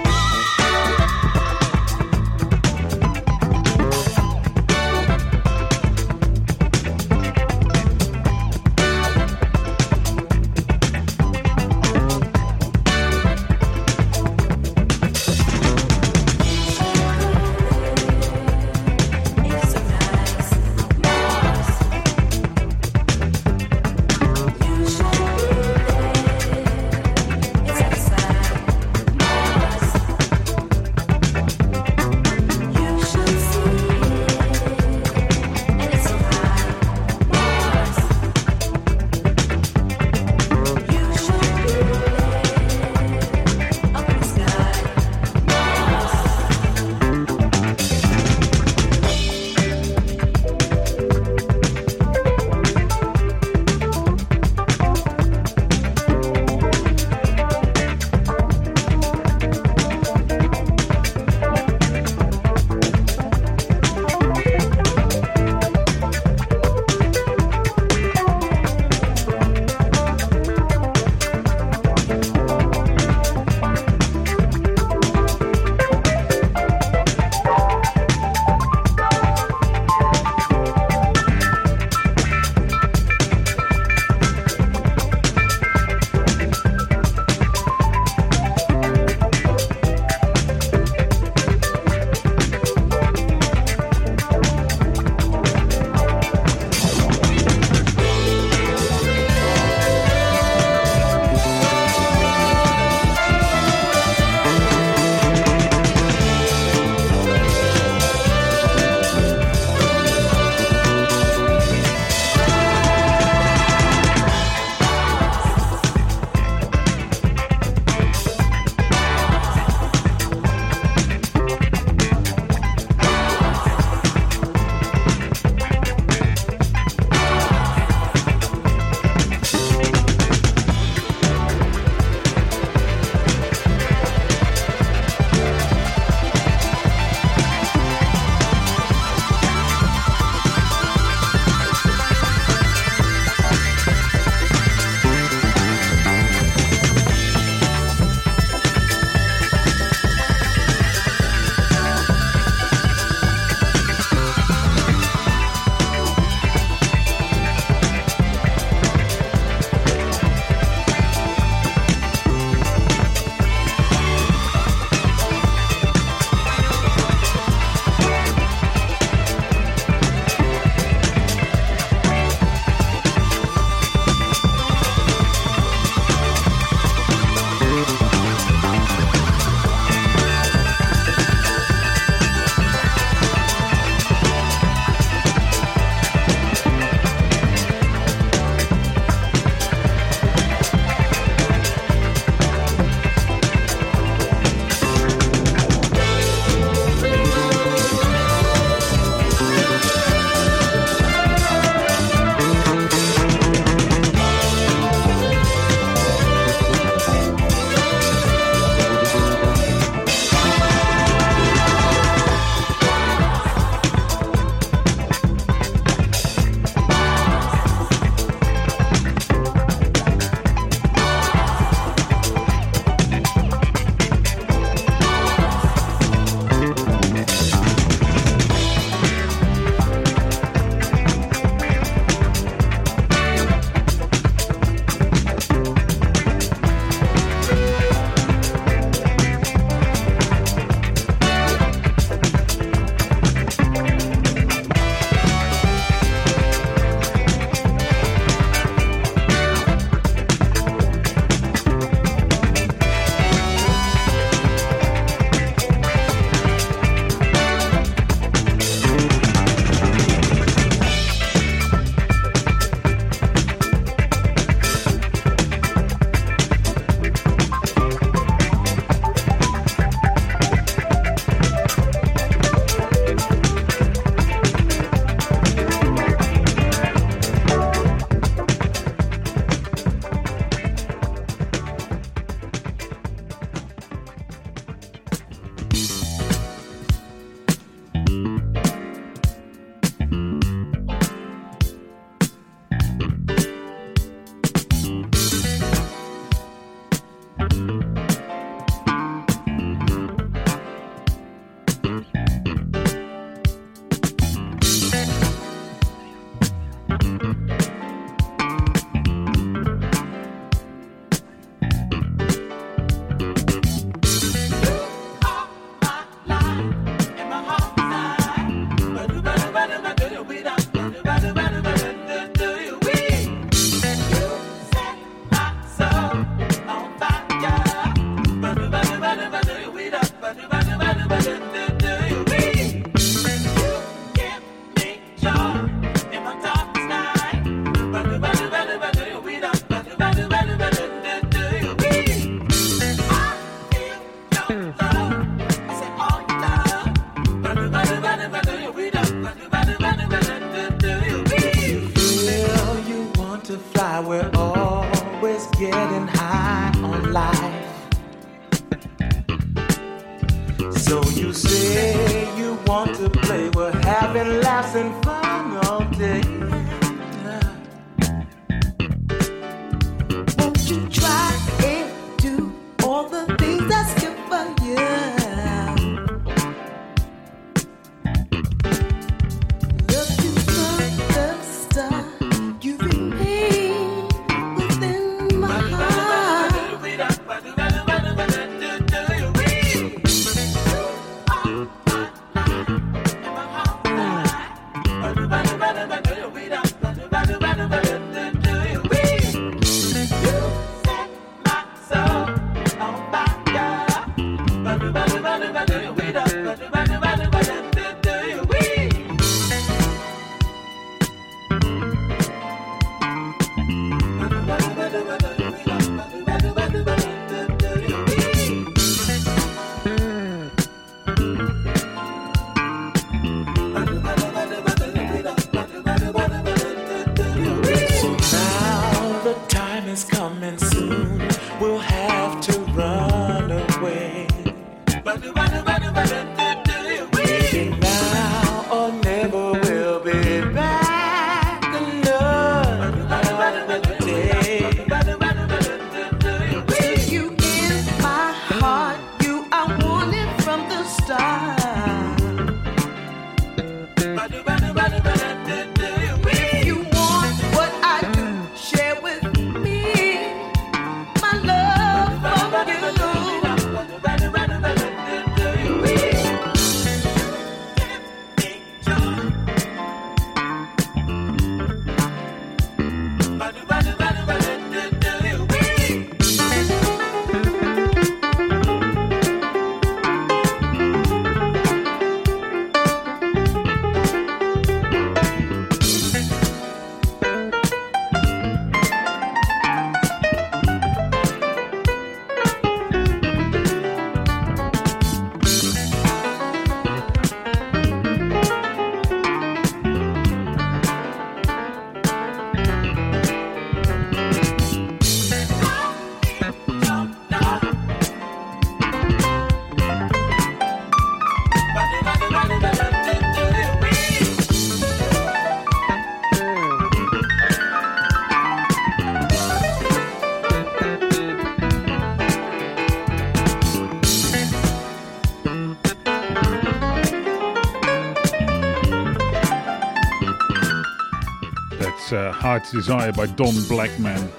Heart's Desire by Don Blackman.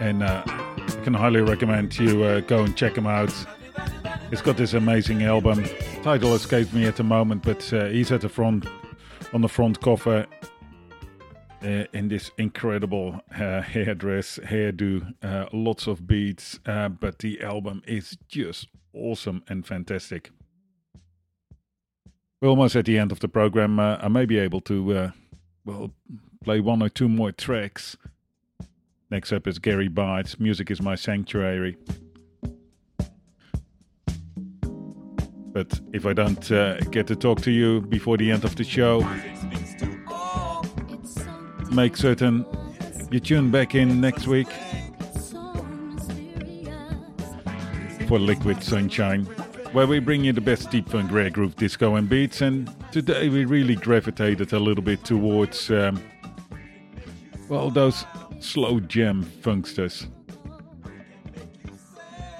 And uh, I can highly recommend you uh, go and check him out. He's got this amazing album. Title escapes me at the moment, but uh, he's at the front, on the front cover, uh, in this incredible uh, hairdress, hairdo, uh, lots of beats. But the album is just awesome and fantastic. We're almost at the end of the program. Uh, I may be able to, uh, well, play one or two more tracks. Next up is Gary Bartz Music is My Sanctuary. But if I don't uh, get to talk to you before the end of the show, make certain you tune back in next week for Liquid Sunshine, where we bring you the best deep funk, rare groove, disco, and beats. And today we really gravitated a little bit towards, um, well, those slow jam funksters.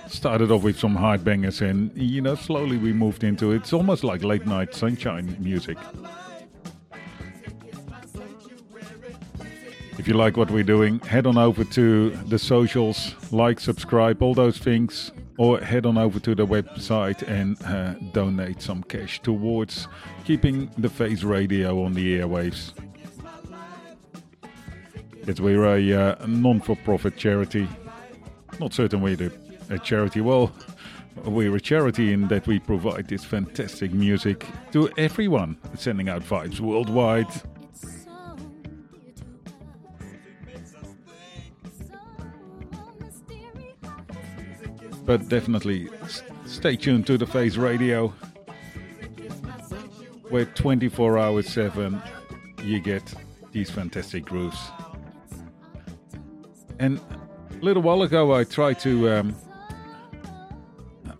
Started off with some hard bangers, and you know, slowly we moved into it's almost like late night sunshine music. If you like what we're doing, head on over to the socials, like, subscribe, all those things, or head on over to the website and uh, donate some cash towards keeping the Face Radio on the airwaves. Yes, we're a uh, non for profit charity. Not certain we're a charity. Well, we're a charity in that we provide this fantastic music to everyone, sending out vibes worldwide. But definitely stay tuned to the Face Radio, where 24 hours 7 you get these fantastic grooves. And a little while ago, I tried to. Um,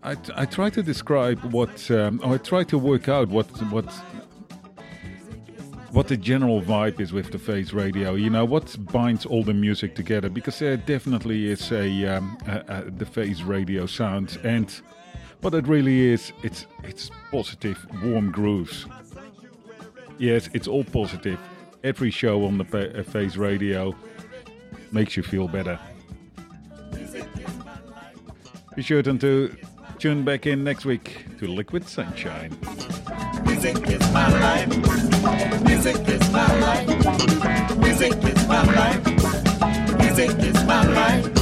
I, I tried to describe what, um, I tried to work out what what what the general vibe is with the Face Radio. You know, what binds all the music together? Because there definitely is a, um, a, a the Face Radio sound, and what it really is, it's it's positive, warm grooves. Yes, it's all positive. Every show on the Fa- uh, Face Radio makes you feel better. Be sure to tune back in next week to Liquid Sunshine. Music is my life. Music is my life. Music is my life. Music is my life.